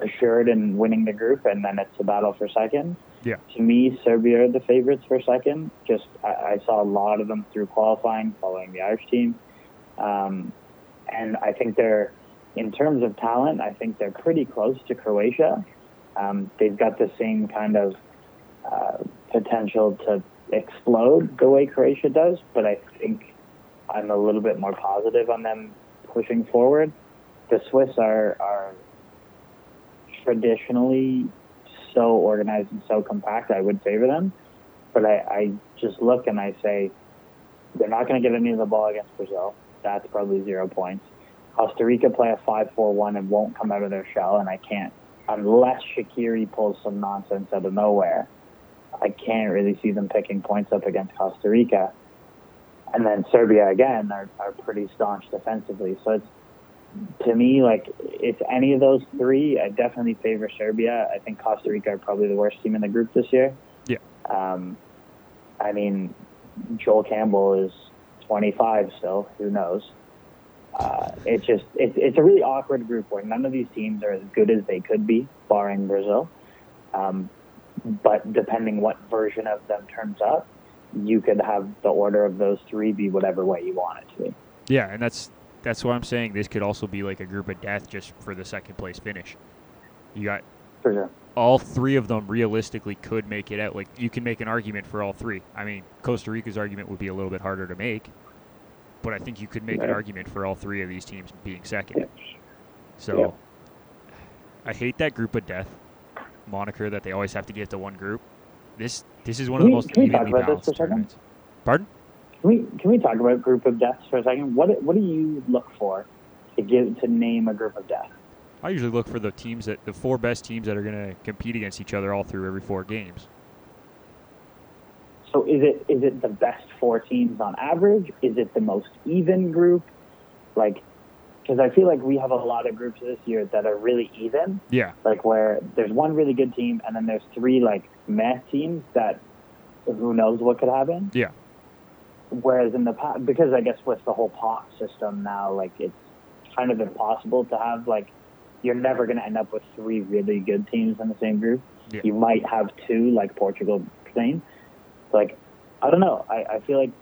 Speaker 2: assured in winning the group, and then it's a battle for second.
Speaker 1: Yeah.
Speaker 2: To me, Serbia are the favorites for second. Just I, I saw a lot of them through qualifying, following the Irish team, um, and I think they're in terms of talent. I think they're pretty close to Croatia. Um, they've got the same kind of uh, potential to explode the way Croatia does, but I think I'm a little bit more positive on them pushing forward. The Swiss are are traditionally so organized and so compact. I would favor them, but I, I just look and I say they're not going to get any of the ball against Brazil. That's probably zero points. Costa Rica play a 5-4-1 and won't come out of their shell, and I can't unless Shaqiri pulls some nonsense out of nowhere. I can't really see them picking points up against Costa Rica. And then Serbia again are, are pretty staunch defensively. So it's to me like it's any of those three. I definitely favor Serbia. I think Costa Rica are probably the worst team in the group this year.
Speaker 1: Yeah.
Speaker 2: Um, I mean, Joel Campbell is 25 still. Who knows? Uh, it's just it's it's a really awkward group where none of these teams are as good as they could be, barring Brazil. Um, but depending what version of them turns up, you could have the order of those three be whatever way you want it to be.
Speaker 1: Yeah, and that's that's what I'm saying. This could also be like a group of death just for the second place finish. You got
Speaker 2: For sure.
Speaker 1: all three of them realistically could make it out. Like you can make an argument for all three. I mean, Costa Rica's argument would be a little bit harder to make, but I think you could make an argument for all three of these teams being second.
Speaker 3: Yeah.
Speaker 1: So
Speaker 3: Yeah.
Speaker 1: I hate that group of death moniker that they always have to give to one group. This this is one
Speaker 2: Can
Speaker 1: of the
Speaker 2: we-
Speaker 1: most
Speaker 2: can we talk about this for a second?
Speaker 1: tournaments. Pardon?
Speaker 2: Can we can we talk about group of deaths for a second? What what do you look for to give to name a group of death?
Speaker 1: I usually look for the teams that the four best teams that are going to compete against each other all through every four games.
Speaker 2: So is it is it the best four teams on average? Is it the most even group? Like, because I feel like we have a lot of groups this year that are really even.
Speaker 1: Yeah,
Speaker 2: like where there's one really good team and then there's three like meh teams that who knows what could happen.
Speaker 1: Yeah.
Speaker 2: Whereas in the past, because I guess with the whole pot system now, like it's kind of impossible to have like you're never going to end up with three really good teams in the same group.
Speaker 1: Yeah.
Speaker 2: You might have two, like Portugal, Spain. Like I don't know. I, I feel like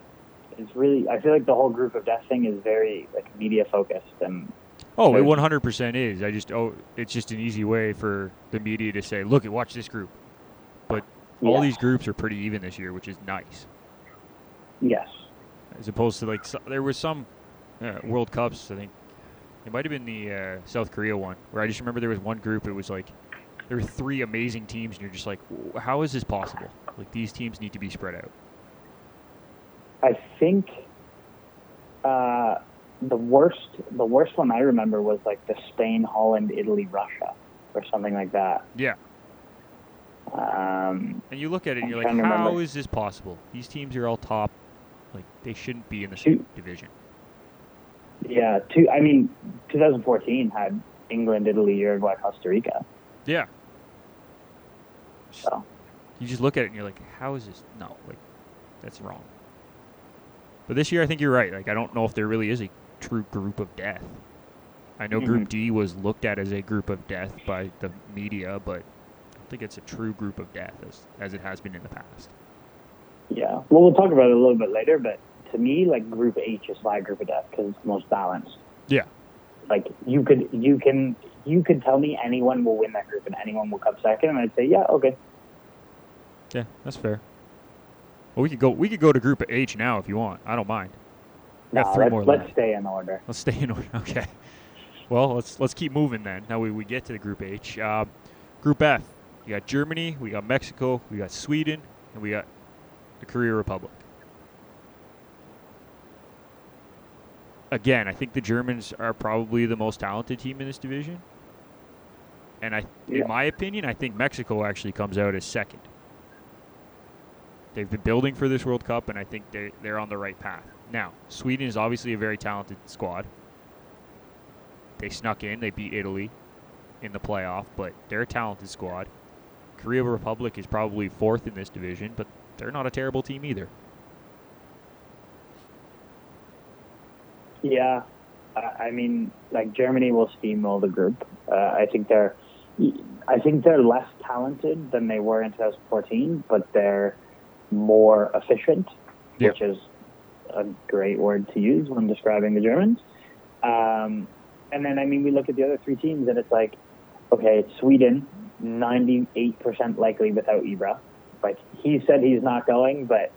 Speaker 2: it's really. I feel like the whole group of death thing is very like media focused and
Speaker 1: Oh, it 100% is. I just oh, it's just an easy way for the media to say, "Look, at watch this group." All
Speaker 2: Yeah.
Speaker 1: these groups are pretty even this year, which is nice.
Speaker 2: Yes.
Speaker 1: As opposed to like so, there was some uh, World Cups. I think it might have been the uh, South Korea one where I just remember there was one group. It was like there were three amazing teams, and you're just like, how is this possible? Like these teams need to be spread out.
Speaker 2: I think uh, the worst the worst one I remember was like the Spain, Holland, Italy, Russia, or something like that.
Speaker 1: Yeah.
Speaker 2: Um,
Speaker 1: And you look at it, and you're like, how
Speaker 2: remember.
Speaker 1: is this possible? These teams are all top. Like they shouldn't be in the same division.
Speaker 2: yeah, two, I mean, 2014 had England, Italy, Uruguay, Costa Rica.
Speaker 1: Yeah.
Speaker 2: So
Speaker 1: You just look at it and you're like, how is this? No, like, that's wrong. But this year, I think you're right. Like, I don't know if there really is a true group of death. I know Group
Speaker 2: Mhm.
Speaker 1: D was looked at as a group of death by the media, but think it's a true group of death as, as it has been in the past.
Speaker 2: yeah, well, we'll talk about it a little bit later. But to me, like Group H is my group of death because it's the most balanced.
Speaker 1: Yeah.
Speaker 2: Like you could you can you could tell me anyone will win that group and anyone will come second, and I'd say yeah, okay.
Speaker 1: Yeah, that's fair. Well, we could go. We could go to Group H now if you want. I don't mind.
Speaker 2: Nah,
Speaker 1: three
Speaker 2: let's,
Speaker 1: more
Speaker 2: let's
Speaker 1: left.
Speaker 2: stay in order.
Speaker 1: Let's stay in order. Okay. Well, let's let's keep moving then. Now we, we get to the Group H. Uh, group F. You got Germany, we got Mexico, we got Sweden, and we got the Korea Republic. Again, I think the Germans are probably the most talented team in this division. And I,
Speaker 2: Yeah.
Speaker 1: in my opinion, I think Mexico actually comes out as second. They've been building for this World Cup, and I think they they're on the right path. Now, Sweden is obviously a very talented squad. They snuck in, they beat Italy in the playoff, but they're a talented squad. Korea Republic is probably fourth in this division, but they're not a terrible team either.
Speaker 2: Yeah, I I mean, like Germany will steamroll the group. Uh, I think they're, I think they're less talented than they were in 2014, but they're more efficient,
Speaker 1: Yeah.
Speaker 2: which is a great word to use when describing the Germans. Um, and then, I mean, we look at the other three teams, and it's like, okay, it's Sweden, 98% likely without Ibra. Like he said, he's not going, but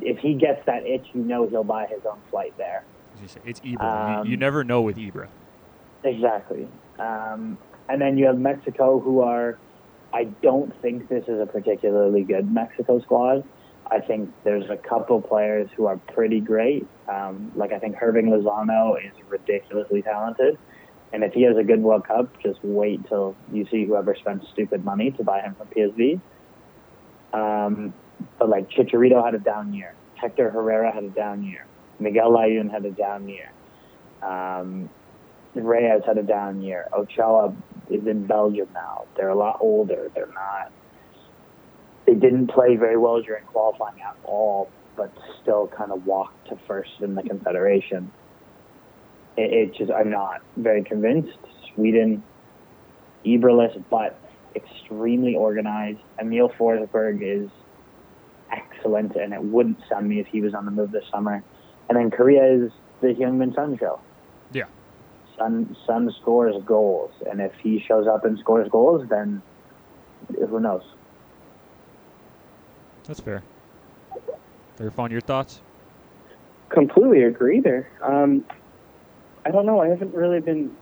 Speaker 2: if he gets that itch, you know he'll buy his own flight there.
Speaker 1: You it's Ibra. you, you
Speaker 2: Um,
Speaker 1: never know with Ibra.
Speaker 2: Exactly. Um, and then you have Mexico, who are, I don't think this is a particularly good Mexico squad. I think there's a couple players who are pretty great. Um, like I think Irving Lozano is ridiculously talented. And if he has a good World Cup, just wait till you see whoever spent stupid money to buy him from PSV. Um, but like Chicharito had a down year. Hector Herrera had a down year. Miguel Layun had a down year. Um, Reyes had a down year. Ochoa is in Belgium now. They're a lot older. They're not. They didn't play very well during qualifying at all, but still kind of walked to first in the Confederation. It, it just I'm not very convinced. Sweden, Iberless, but extremely organized. Emil Forsberg is excellent, and it wouldn't stun me if he was on the move this summer. And then Korea is the Heung-Min Son show.
Speaker 1: Yeah.
Speaker 2: Son Son scores goals, and if he shows up and scores goals, then who knows?
Speaker 1: That's fair. Irfan, your thoughts?
Speaker 3: completely agree there. Um, I don't know. I haven't really been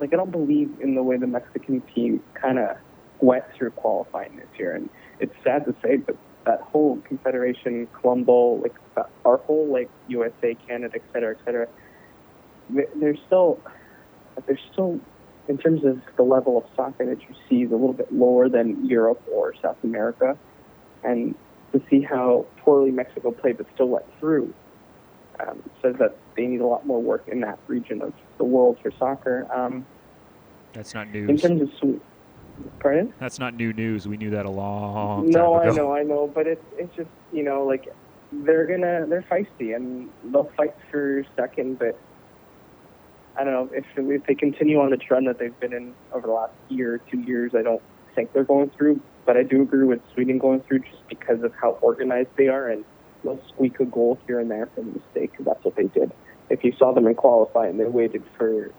Speaker 3: like I don't believe in the way the Mexican team kind of went through qualifying this year, and it's sad to say, but that whole Confederation Colombo, like our whole like USA, Canada, et cetera, et cetera, they- they're still they're still in terms of the level of soccer that you see is a little bit lower than Europe or South America, and to see how poorly Mexico played but still went through um, says that they need a lot more work in that region of the world for soccer. Um,
Speaker 1: That's not news.
Speaker 3: in terms of pardon?
Speaker 1: That's not new news. We knew that a long
Speaker 3: No,
Speaker 1: time ago.
Speaker 3: No, I know, I know, but it's it's just you know like they're gonna they're feisty and they'll fight for second, but I don't know if if they continue on the trend that they've been in over the last year two years. I don't think they're going through, but I do agree with Sweden going through just because of how organized they are and they'll squeak a goal here and there from a mistake. 'cause That's what they did. If you saw them in qualifying, they waited for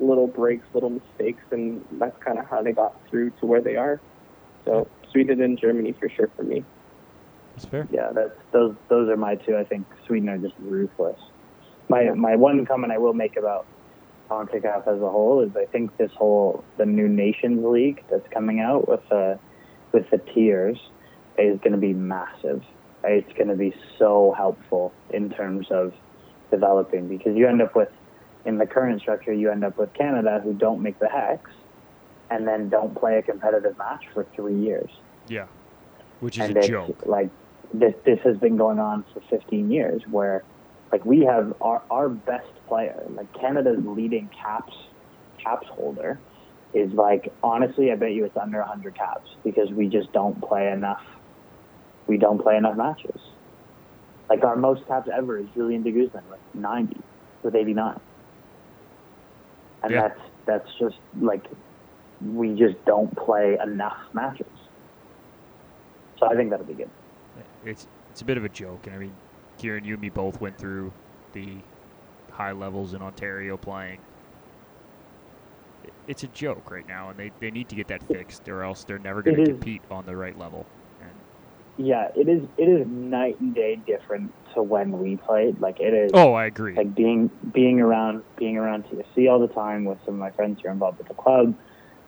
Speaker 3: little breaks, little mistakes, and that's kind of how they got through to where they are. So Sweden and Germany for sure for me.
Speaker 1: That's fair.
Speaker 2: Yeah, that's those those are my two. I think Sweden are just ruthless. My my one comment I will make about CONCACAF as a whole is I think this whole the new Nations League that's coming out with the with the tiers is going to be massive. It's going to be so helpful in terms of developing because you end up with in the current structure you end up with Canada who don't make the hex and then don't play a competitive match for three years
Speaker 1: Yeah. Which is
Speaker 2: and
Speaker 1: a joke.
Speaker 2: like this this has been going on for 15 years where like we have our our best player like Canada's leading caps caps holder is like honestly I bet you it's under 100 caps because we just don't play enough we don't play enough matches like our most caps ever is Julian de Guzman with 90 with 89 and
Speaker 1: Yeah.
Speaker 2: that's that's just like we just don't play enough matches so I think that'll be good
Speaker 1: It's it's a bit of a joke, and I mean, Kieran, you and me both went through the high levels in Ontario playing. It's a joke right now, and they, they need to get that fixed, or else they're never going to compete on the right level.
Speaker 2: Yeah, it is. It is night and day different to when we played. Like it is.
Speaker 1: oh, I agree.
Speaker 2: Like being being around being around TSC all the time with some of my friends who are involved with the club,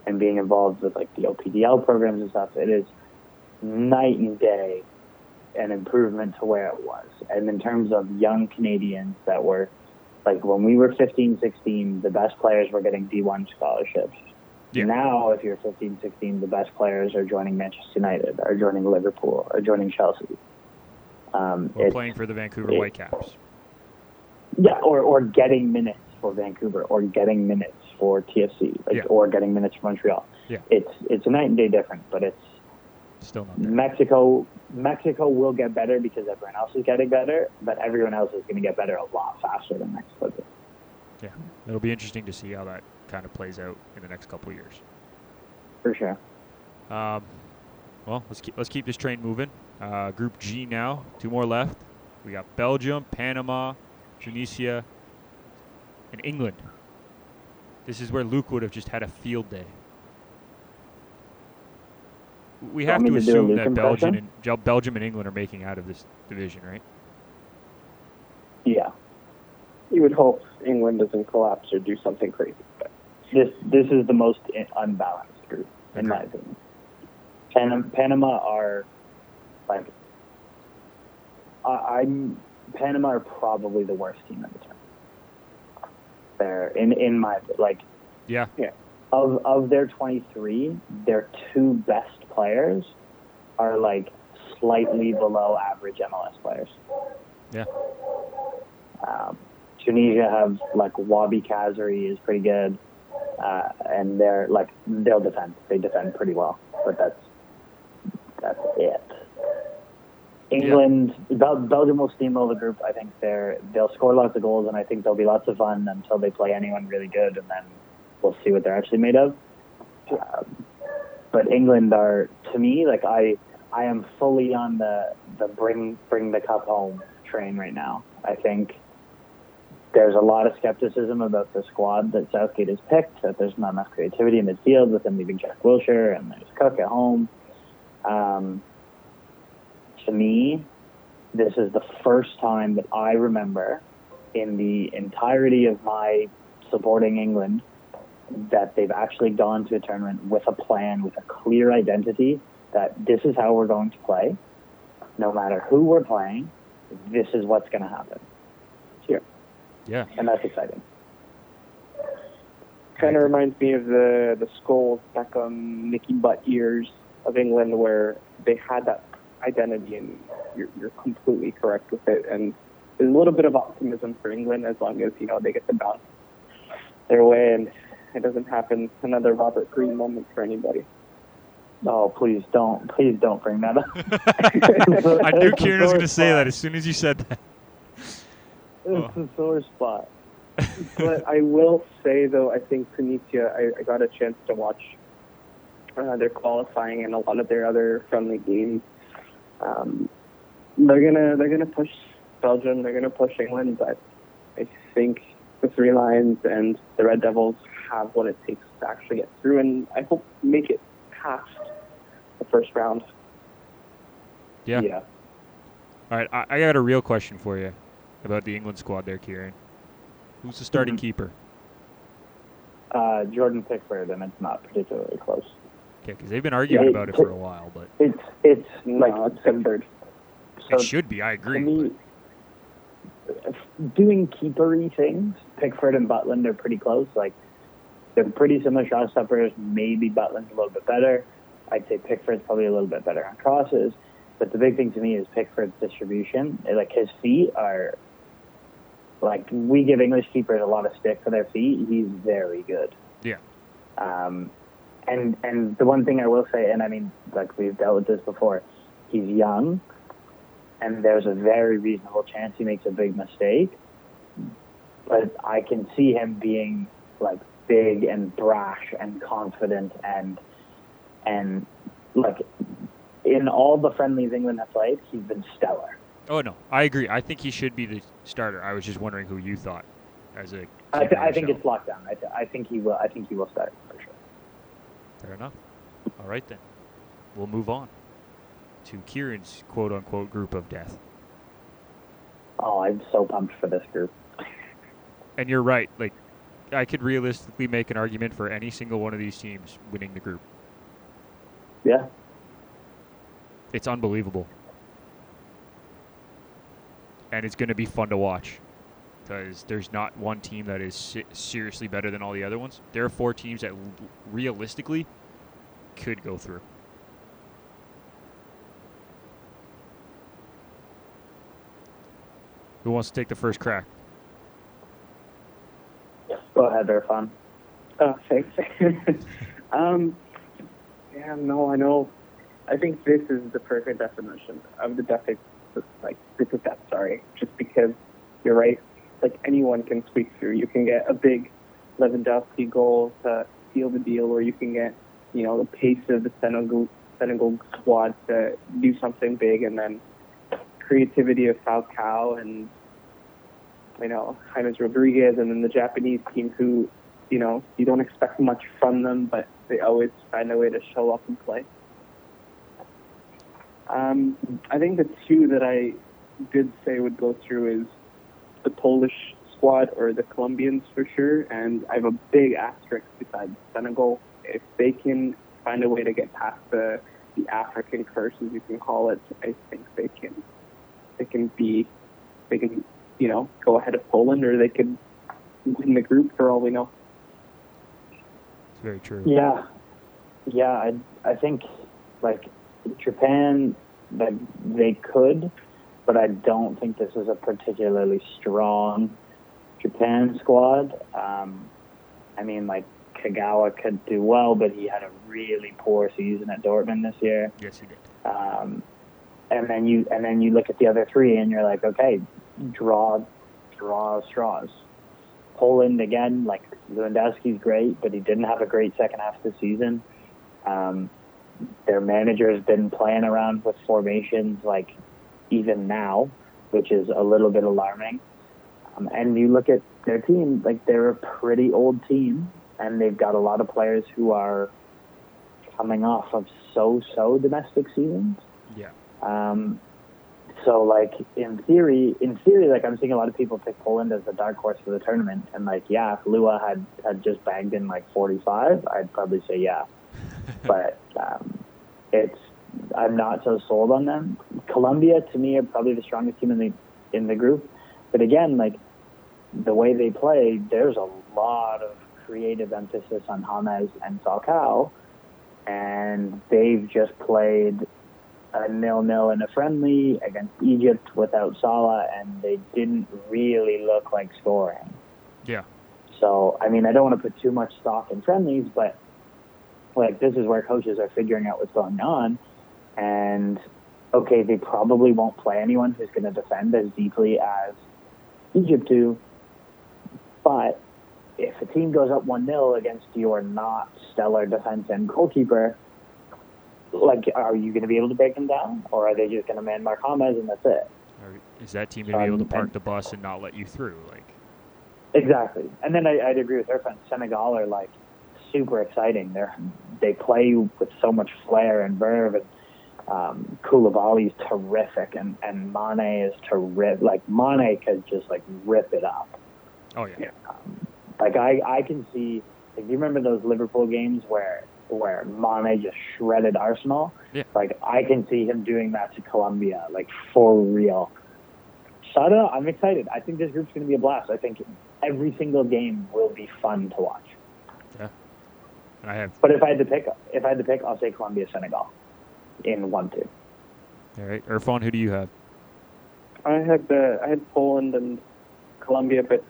Speaker 2: and being involved with like the OPDL programs and stuff. It is night and day an improvement to where it was. And in terms of young Canadians that were like when we were 15, 16, the best players were getting D1 scholarships.
Speaker 1: Yeah.
Speaker 2: Now, if you're 15, 16, the best players are joining Manchester United, are joining Liverpool, are joining Chelsea. Um,
Speaker 1: We're playing for the Vancouver
Speaker 2: it-
Speaker 1: Whitecaps.
Speaker 2: yeah, or, or getting minutes for Vancouver, or getting minutes for TFC, like,
Speaker 1: Yeah.
Speaker 2: or getting minutes for Montreal.
Speaker 1: Yeah.
Speaker 2: It's it's a night and day difference, but it's
Speaker 1: Still not there.
Speaker 2: Mexico. Mexico will get better because everyone else is getting better, but everyone else is going to get better a lot faster than Mexico. Did,
Speaker 1: It'll be interesting to see how that kind of plays out in the next couple years.
Speaker 2: for sure.
Speaker 1: Um, well, let's keep let's keep this train moving. Uh, group G now, two more left. We got Belgium, Panama, Tunisia, and England. This is where Luke would have just had a field day. We have to
Speaker 2: to
Speaker 1: assume
Speaker 2: Luke
Speaker 1: that Belgium and Belgium and England are making out of this division, right?
Speaker 2: Yeah,
Speaker 3: You would hope England doesn't collapse or do something crazy. But
Speaker 2: this this is the most unbalanced group in my opinion. Pan- Panama are like I, I'm Panama are probably the worst team in the tournament. They're in in my like
Speaker 1: Yeah.
Speaker 2: of of their 23, their two best players are like slightly below average MLS players.
Speaker 1: Yeah.
Speaker 2: Um, Tunisia have like Wahbi Khazri is pretty good, uh, and they're like they'll defend. They defend pretty well, but that's that's it. England, Bel- Belgium will steamroll the group. I think they're they'll score lots of goals, and I think they'll be lots of fun until they play anyone really good, and then we'll see what they're actually made of. Um, but England are, to me, like I, I am fully on the the bring bring the cup home train right now. I think there's a lot of skepticism about the squad that Southgate has picked. That there's not enough creativity in midfield with him leaving Jack Wilshere and there's Cook at home. Um, to me, this is the first time that I remember in the entirety of my supporting England that they've actually gone to a tournament with a plan, with a clear identity that this is how we're going to play. No matter who we're playing, this is what's going to happen.
Speaker 1: Yeah.
Speaker 2: And that's exciting.
Speaker 3: kind of reminds me of the the Scholes, Beckham, Nicky Butt years of England, where they had that identity, and you're, you're completely correct with it. And there's a little bit of optimism for England as long as you know they get the bounce their way, and it doesn't happen another Robert Green moment for anybody.
Speaker 2: Oh, please don't, please don't bring that up.
Speaker 1: I knew Kieran was going to say that as soon as you said that.
Speaker 2: It's a sore spot.
Speaker 3: but I will say though, I think Tunisia. I, I got a chance to watch uh, their qualifying and a lot of their other friendly games. Um, they're gonna they're gonna push Belgium. They're gonna push England, but I think the Three Lions and the Red Devils have what it takes to actually get through, and I hope make it past the first round.
Speaker 1: Yeah.
Speaker 2: yeah.
Speaker 1: All right, I, I got a real question for you about the England squad there, Kieran. Who's the starting
Speaker 2: Mhm.
Speaker 1: keeper?
Speaker 2: Uh, Jordan Pickford, and it's not particularly close.
Speaker 1: Okay, because they've been arguing
Speaker 2: Yeah,
Speaker 1: about it
Speaker 2: Pick-
Speaker 1: for a while, but
Speaker 2: It's it's
Speaker 3: No,
Speaker 2: like
Speaker 3: it's Pickford.
Speaker 2: so
Speaker 1: it should be. I agree.
Speaker 2: me, doing keepery things, Pickford and Butland are pretty close. Like they're pretty similar shot stoppers. Maybe Butland's a little bit better. I'd say Pickford's probably a little bit better on crosses. But the big thing to me is Pickford's distribution. Like his feet are like we give English keepers a lot of stick for their feet. He's very good.
Speaker 1: Yeah.
Speaker 2: Um, and and the one thing I will say, and I mean, like we've dealt with this before, he's young, and there's a very reasonable chance he makes a big mistake. But I can see him being like big and brash and confident and and like in all the friendlies England have played, he's been stellar.
Speaker 1: Oh no, I agree. I think he should be the starter. I was just wondering who you thought as a.
Speaker 2: I, th- I think it's locked down. I, th- I think he will. I think he will start for sure.
Speaker 1: Fair enough. All right then, we'll move on to Kieran's quote unquote group of death.
Speaker 2: Oh, I'm so pumped for this group.
Speaker 1: And you're right. Like, I could realistically make an argument for any single one of these teams winning the group.
Speaker 2: Yeah.
Speaker 1: It's unbelievable. And it's going to be fun to watch because there's not one team that is se- seriously better than all the other ones. There are four teams that l- realistically could go through. Who wants to take the first crack?
Speaker 2: Go ahead, Irfan.
Speaker 3: Oh, thanks. um, yeah, no, I know. I think this is the perfect definition of the like group of death. Sorry, just because you're right. Like anyone can squeak through. You can get a big Lewandowski goal to seal the deal, or you can get, you know, the pace of the Senegal Senegal squad to do something big, and then creativity of Falcao and you know James Rodriguez, and then the Japanese team who you know, you don't expect much from them, but they always find a way to show up and play. Um, I think the two that I did say would go through is the Polish squad or the Colombians for sure, and I have a big asterisk beside Senegal. If they can find a way to get past the the African curse, as you can call it, I think they can they can be they can you know go ahead of Poland, or they could win the group for all we know.
Speaker 1: It's very true.
Speaker 2: Yeah, yeah. I I think like Japan that they could, but I don't think this is a particularly strong Japan squad. Um, I mean, like Kagawa could do well, but he had a really poor season at Dortmund this year.
Speaker 1: Yes, he did.
Speaker 2: Um, and then you and then you look at the other three, and you're like, okay, draw, draw straws. Poland again, like Lewandowski's great, but he didn't have a great second half of the season. Um, their manager has been playing around with formations like even now, which is a little bit alarming. Um, and you look at their team, like they're a pretty old team, and they've got a lot of players who are coming off of so-so domestic seasons.
Speaker 1: Yeah.
Speaker 2: Um, so like in theory, in theory, like I'm seeing a lot of people pick Poland as the dark horse for the tournament, and like yeah, if Lua had had just bagged in like 45, I'd probably say yeah. but um, it's I'm not so sold on them. Colombia to me are probably the strongest team in the in the group, but again, like the way they play, there's a lot of creative emphasis on James and Falcao, and they've just played a nil-nil in a friendly against Egypt without Salah, and they didn't really look like scoring.
Speaker 1: Yeah.
Speaker 2: So, I mean, I don't want to put too much stock in friendlies, but like this is where coaches are figuring out what's going on, and okay, they probably won't play anyone who's going to defend as deeply as Egypt do, but if a team goes up 1 0 against your not stellar defense and goalkeeper, like, are you going to be able to break them down? Or are they just going to man mark James and that's it?
Speaker 1: Or is that team going to be able to
Speaker 2: Um,
Speaker 1: park
Speaker 2: and-
Speaker 1: the bus and not let you through? Like,
Speaker 2: Exactly. And then I, I'd agree with her friend. Senegal are like super exciting. They're they play with so much flair and verve, and um, Koulibaly's terrific, and and Mane is terrific. Like Mane could just like rip it up.
Speaker 1: Oh yeah.
Speaker 3: Yeah.
Speaker 2: Um, like I I can see. Like, you remember those Liverpool games where where Mane just shredded Arsenal?
Speaker 1: Yeah.
Speaker 2: Like I can see him doing that to Colombia, like for real. So I don't know. I'm excited. I think this group's going to be a blast. I think every single game will be fun to watch.
Speaker 1: I have.
Speaker 2: But if I had to pick, if I had to pick, I'll say Colombia, Senegal, in one two.
Speaker 1: All right, Irfan, who do you have?
Speaker 3: I had uh, I had Poland and Colombia, but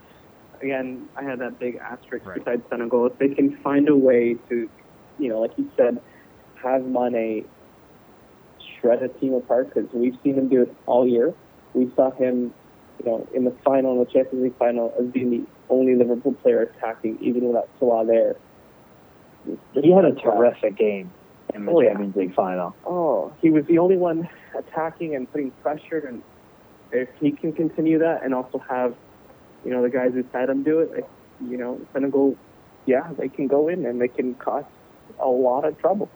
Speaker 3: again, I had that big asterisk
Speaker 1: Right.
Speaker 3: beside Senegal. If they can find a way to, you know, like you said, have Mane shred a team apart, because we've seen him do it all year. We saw him, you know, in the final, in the Champions League final, as being the only Liverpool player attacking, even without Salah there.
Speaker 2: He had a terrific game in the
Speaker 3: Oh, yeah.
Speaker 2: Champions League final.
Speaker 3: Oh, he was the only one attacking and putting pressure, and if he can continue that and also have, you know, the guys beside him do it, like, you know, Senegal, yeah, they can go in and they can cause a lot of trouble.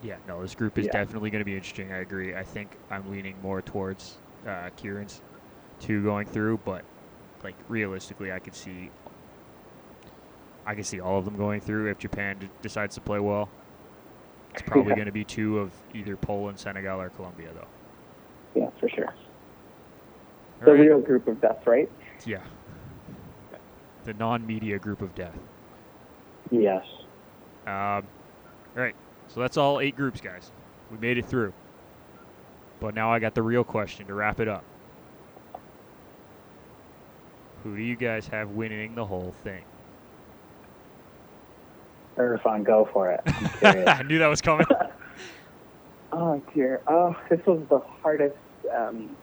Speaker 1: Yeah, no, this group is
Speaker 3: Yeah.
Speaker 1: definitely going to be interesting. I agree. I think I'm leaning more towards uh, Kieran's two going through, but like realistically, I could see, I can see all of them going through if Japan d- decides to play well. It's probably
Speaker 3: Yeah.
Speaker 1: going to be two of either Poland, Senegal, or Colombia, though.
Speaker 3: Yeah, for sure.
Speaker 1: All
Speaker 3: The
Speaker 1: right.
Speaker 3: real group of death, right?
Speaker 1: Yeah. The non-media group of death.
Speaker 2: Yes.
Speaker 1: Um, all right. So that's all eight groups, guys. We made it through. But now I got the real question to wrap it up. Who do you guys have winning the whole thing?
Speaker 2: Irfan, go for it.
Speaker 1: I knew that was coming.
Speaker 3: Oh dear. Oh, this was the hardest, um,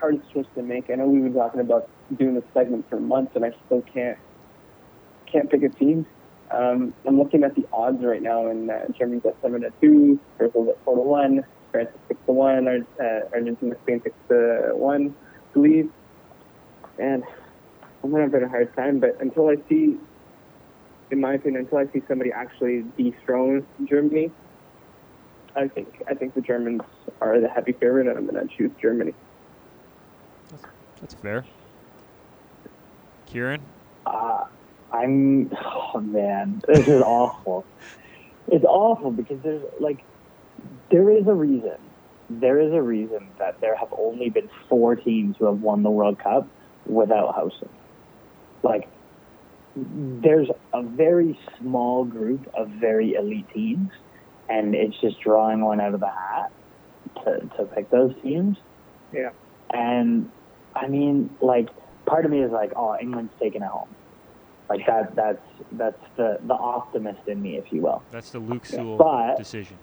Speaker 3: hardest choice to make. I know we've been talking about doing this segment for months, and I still can't can't pick a team. Um, I'm looking at the odds right now, and uh, Germany's at seven to two, Brazil's at four to one, France at six to one, Ar- uh, Argentina, Spain six to one, believe. And I'm having a hard time, but until I see, in my opinion, until I see somebody actually dethrone Germany, I think I think the Germans are the heavy favorite, and I'm going to choose Germany.
Speaker 1: That's fair. Kieran?
Speaker 2: Uh, I'm. Oh man, this is awful. It's awful because there's like, there is a reason. There is a reason that there have only been four teams who have won the World Cup without hosting. Like, there's a very small group of very elite teams, and it's just drawing one out of the hat to to pick those teams.
Speaker 3: Yeah.
Speaker 2: And I mean, like, part of me is like, oh, England's taking it home. Like that. That's that's the the optimist in me, if you will.
Speaker 1: That's the Luke Sewell
Speaker 2: But-
Speaker 1: decision.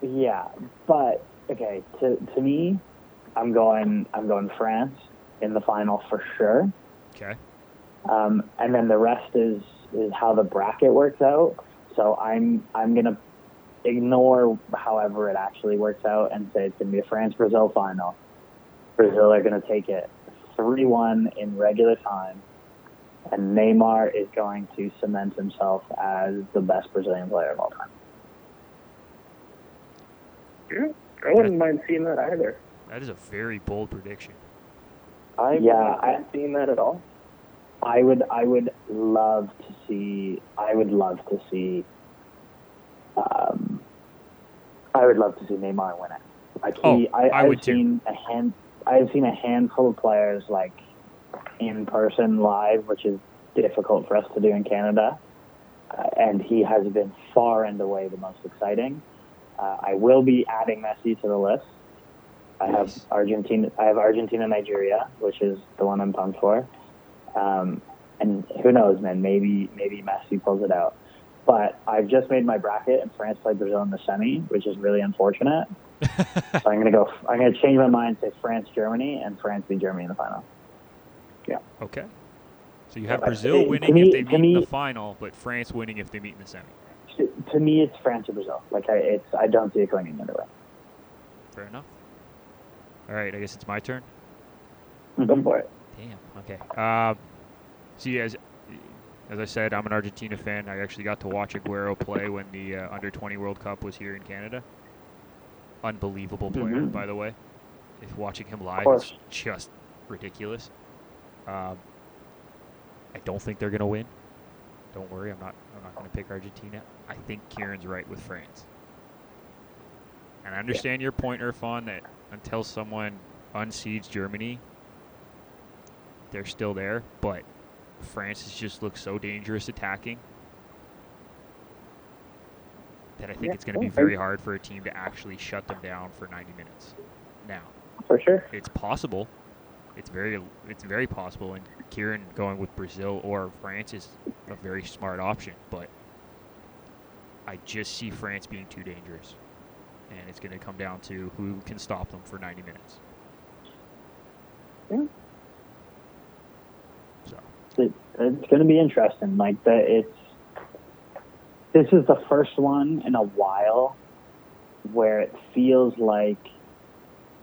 Speaker 2: Yeah, but okay. To to me, I'm going. I'm going France in the final for sure.
Speaker 1: Okay.
Speaker 2: Um, and then the rest is is how the bracket works out. So I'm I'm gonna ignore however it actually works out and say it's gonna be a France Brazil final. Brazil are gonna take it three one in regular time, and Neymar is going to cement himself as the best Brazilian player of all time.
Speaker 3: I wouldn't mind seeing that either.
Speaker 1: That is a very bold prediction.
Speaker 3: I
Speaker 2: Yeah,
Speaker 3: wouldn't
Speaker 2: I-
Speaker 3: mind seeing that at all.
Speaker 2: I would I would love to see I would love to see um I would love to see Neymar win it. Like he
Speaker 1: Oh,
Speaker 2: I,
Speaker 1: I would too.
Speaker 2: seen a hand I've seen a handful of players like in person live, which is difficult for us to do in Canada. Uh, and he has been far and away the most exciting. Uh, I will be adding Messi to the list. I have Argentina. I have Argentina, Nigeria, which is the one I'm pumped for. Um, and who knows, man? Maybe maybe Messi pulls it out. But I've just made my bracket, and France played Brazil in the semi, which is really unfortunate. So I'm gonna go. I'm gonna change my mind, say France, Germany, and France beat Germany in the final. Yeah.
Speaker 1: Okay. So you have
Speaker 2: Yeah,
Speaker 1: Brazil winning
Speaker 2: me-
Speaker 1: if they meet in the final, but France winning if they meet in the semi.
Speaker 2: To, to me, it's France or Brazil. Like I, it's I don't see it going any other way.
Speaker 1: Fair enough. All right, I guess it's my turn.
Speaker 3: Go for it.
Speaker 1: Damn. Okay. Um, so you guys, as I said, I'm an Argentina fan. I actually got to watch Aguero play when the uh, Under 20 World Cup was here in Canada. Unbelievable player,
Speaker 2: Mhm.
Speaker 1: by the way. If watching him live,
Speaker 2: course.
Speaker 1: it's just ridiculous. Um, I don't think they're gonna win. Don't worry, I'm not. I'm not gonna pick Argentina. I think Kieran's right with France. And I understand your point, Irfan, that until someone unseeds Germany, they're still there. But France has just looked so dangerous attacking that I think
Speaker 3: Yeah,
Speaker 1: it's going to be very hard for a team to actually shut them down for 90 minutes. Now,
Speaker 3: For sure.
Speaker 1: it's possible. It's very, it's very possible. And Kieran going with Brazil or France is a very smart option. But I just see France being too dangerous, and it's going to come down to who can stop them for 90 minutes.
Speaker 3: Yeah.
Speaker 1: So
Speaker 2: it, it's going to be interesting. Like the it's this is the first one in a while where it feels like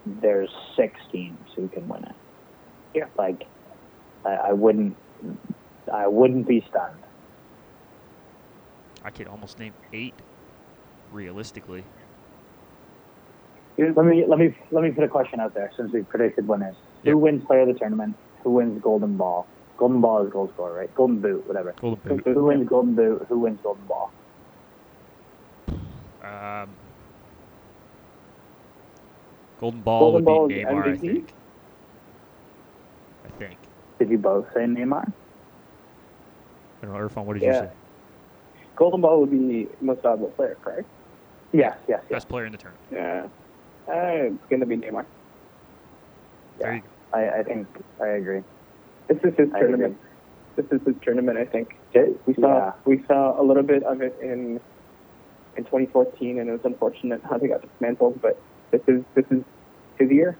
Speaker 2: there's six teams who can win it.
Speaker 3: Yeah.
Speaker 2: Like I, I wouldn't I wouldn't be stunned.
Speaker 1: I could almost name eight, realistically.
Speaker 2: Let me let me let me put a question out there since we predicted winners.
Speaker 1: Yep.
Speaker 2: Who wins player of the tournament? Who wins golden ball? Golden ball is goal scorer, right? Golden boot, whatever.
Speaker 1: Golden Boot.
Speaker 2: Who wins golden boot? Who wins golden ball?
Speaker 1: Um, Golden Ball
Speaker 3: Golden
Speaker 1: would
Speaker 3: Ball
Speaker 1: be
Speaker 3: is
Speaker 1: Neymar, I think. I think.
Speaker 2: Did you both say Neymar?
Speaker 1: I don't know, Irfan, what did you say?
Speaker 3: Golden Ball would be the most valuable player, correct?
Speaker 2: Yes, yes, yes.
Speaker 1: Best player in the tournament.
Speaker 3: Yeah. Uh, it's going to be Neymar.
Speaker 1: There you go.
Speaker 2: I, I think I agree.
Speaker 3: This is his
Speaker 2: I
Speaker 3: tournament. This is his tournament, I think.
Speaker 2: agree.
Speaker 3: We saw
Speaker 2: Yeah.
Speaker 3: we saw a little bit of it in in 2014, and it was unfortunate how they got dismantled. But this is this is his year.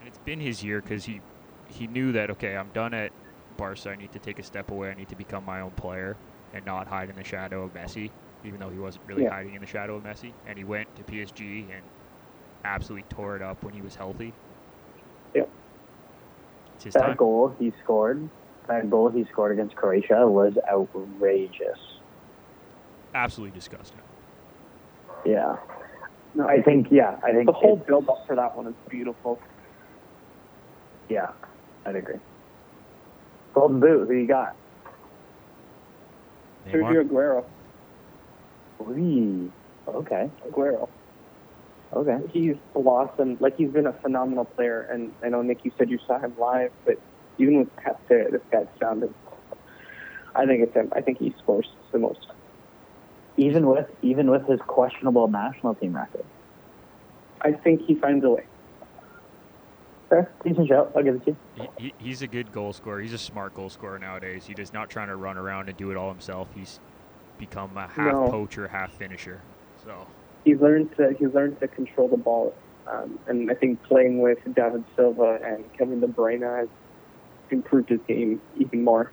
Speaker 1: And it's been his year because he, he knew that, okay, I'm done at Barca. I need to take a step away. I need to become my own player and not hide in the shadow of Messi, even though he wasn't really
Speaker 3: Yeah.
Speaker 1: hiding in the shadow of Messi. And he went to PSG and absolutely tore it up when he was healthy.
Speaker 3: Yep.
Speaker 1: It's his
Speaker 2: That
Speaker 1: time.
Speaker 2: goal he scored, that goal he scored against Croatia was outrageous.
Speaker 1: Absolutely disgusting.
Speaker 2: Yeah.
Speaker 3: No,
Speaker 2: I think, yeah, I think
Speaker 3: the whole
Speaker 2: it's-
Speaker 3: build up for that one is beautiful.
Speaker 2: Yeah, I'd agree. Golden boot, who you got?
Speaker 3: Sergio
Speaker 1: Neymar.
Speaker 3: Aguero.
Speaker 2: Wee. Okay,
Speaker 3: Aguero.
Speaker 2: Okay.
Speaker 3: He's blossomed. Like he's been a phenomenal player. And I know Nick, you said you saw him live, but even with Castere, this guy's sounded. I think it's him. I think he scores the most.
Speaker 2: Even with even with his questionable national team record.
Speaker 3: I think he finds a way.
Speaker 2: Fair, decent show. I'll give it to you.
Speaker 1: He, he, he's a good goal scorer. He's a smart goal scorer nowadays. He's does not trying to run around and do it all himself. He's become a half
Speaker 3: No.
Speaker 1: poacher, half finisher. So
Speaker 3: He's learned to he's learned to control the ball, um, and I think playing with David Silva and Kevin De Bruyne has improved his game even more.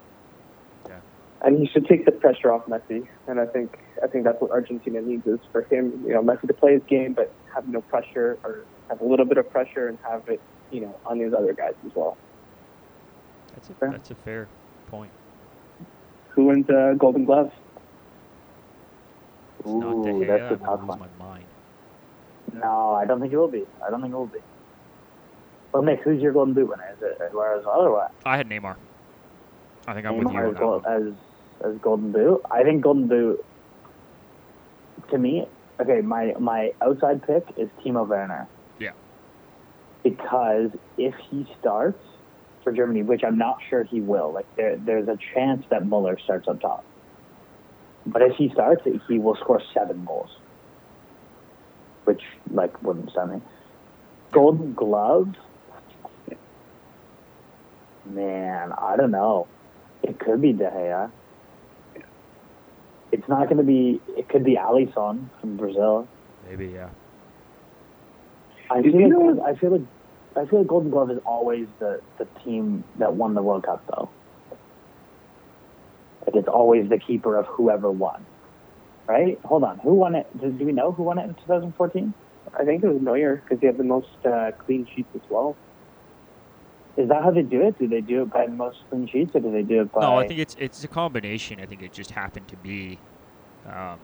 Speaker 1: Yeah.
Speaker 3: And he should take the pressure off Messi, and I think I think that's what Argentina needs is for him, you know, Messi to play his game, but have no pressure or have a little bit of pressure and have it, you know, on these other guys as well.
Speaker 1: that's a
Speaker 2: Fair.
Speaker 1: that's a fair point.
Speaker 3: Who wins uh, Golden Glove?
Speaker 1: It's not De
Speaker 2: Ooh,
Speaker 1: Gea.
Speaker 2: that's a
Speaker 1: I'm
Speaker 2: tough one.
Speaker 1: my mind.
Speaker 2: No, I don't think it will be. I don't think it will be. Well, Nick, who's your golden boot winner? Is it well or what?
Speaker 1: I had Neymar. I think I'm with you
Speaker 2: Neymar
Speaker 1: on
Speaker 2: as,
Speaker 1: that
Speaker 2: gold,
Speaker 1: one.
Speaker 2: as as golden boot. I think golden boot. To me, okay, my my outside pick is Timo Werner.
Speaker 1: Yeah.
Speaker 2: Because if he starts for Germany, which I'm not sure he will, like there there's a chance that Muller starts up top. But if he starts, he will score seven goals, which like wouldn't stun me. Golden Glove. Man, I don't know. It could be De Gea. It's not going to be. It could be Alisson from Brazil.
Speaker 1: Maybe yeah.
Speaker 2: I
Speaker 3: Did
Speaker 2: feel
Speaker 3: you
Speaker 2: like I feel like I feel like Golden Glove is always the the team that won the World Cup though. Like it's always the keeper of whoever won. Right? Hold on. Who won it? Do, do we know who won it in 2014?
Speaker 3: I think it was Neuer because he had the most uh, clean sheets as well.
Speaker 2: Is that how they do it? Do they do it by most clean sheets, or do they do it by?
Speaker 1: No, I think it's it's a combination. I think it just happened to be. Um,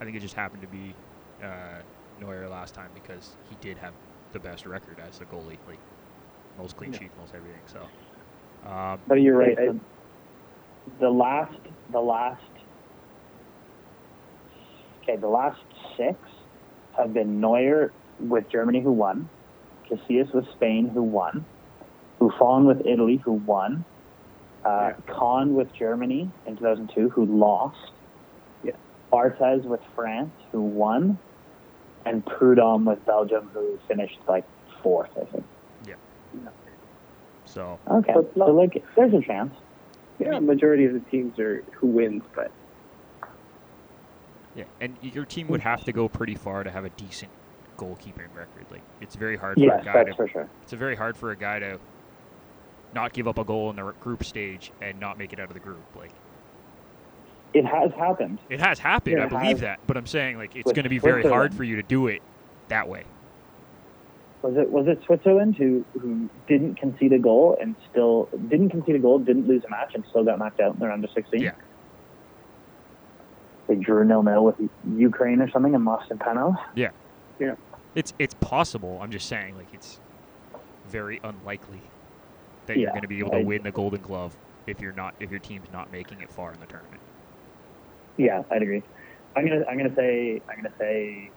Speaker 1: I think it just happened to be uh, Neuer last time because he did have the best record as a goalie, like most clean
Speaker 3: Yeah.
Speaker 1: sheets, most everything. So, um,
Speaker 3: But you're right.
Speaker 2: Okay, so the last, the last, okay, the last six have been Neuer with Germany, who won, Casillas with Spain, who won, Buffon with Italy, who won, uh, Kahn with Germany in 2002, who lost,
Speaker 3: Yeah.
Speaker 2: Barthez with France, who won, and Preud'homme with Belgium, who finished like fourth, I think. Yeah.
Speaker 1: so
Speaker 2: Okay,
Speaker 3: So
Speaker 2: so like, there's a chance.
Speaker 3: Yeah, majority of the teams are who wins, but
Speaker 1: yeah, and your team would have to go pretty far to have a decent goalkeeping record. Like it's very hard for
Speaker 2: Yes,
Speaker 1: a guy
Speaker 2: that's
Speaker 1: to
Speaker 2: for sure.
Speaker 1: it's very hard for a guy to not give up a goal in the group stage and not make it out of the group. Like
Speaker 2: It has happened.
Speaker 1: it has happened,
Speaker 2: Yeah,
Speaker 1: I believe that, but I'm saying like it's going to be very hard for you to do it that way.
Speaker 2: Was it was it Switzerland who who didn't concede a goal and still didn't concede a goal, didn't lose a match, and still got knocked out in the round of 16?
Speaker 1: Yeah.
Speaker 2: They drew nil nil with Ukraine or something and lost in penalties. Yeah. Yeah.
Speaker 1: It's it's possible. I'm just saying like it's very unlikely that you're going to be able to
Speaker 2: I-
Speaker 1: win the Golden Glove if you're not if your team's not making it far in the tournament.
Speaker 2: Yeah, I'd agree. I'm gonna I'm gonna say I'm gonna say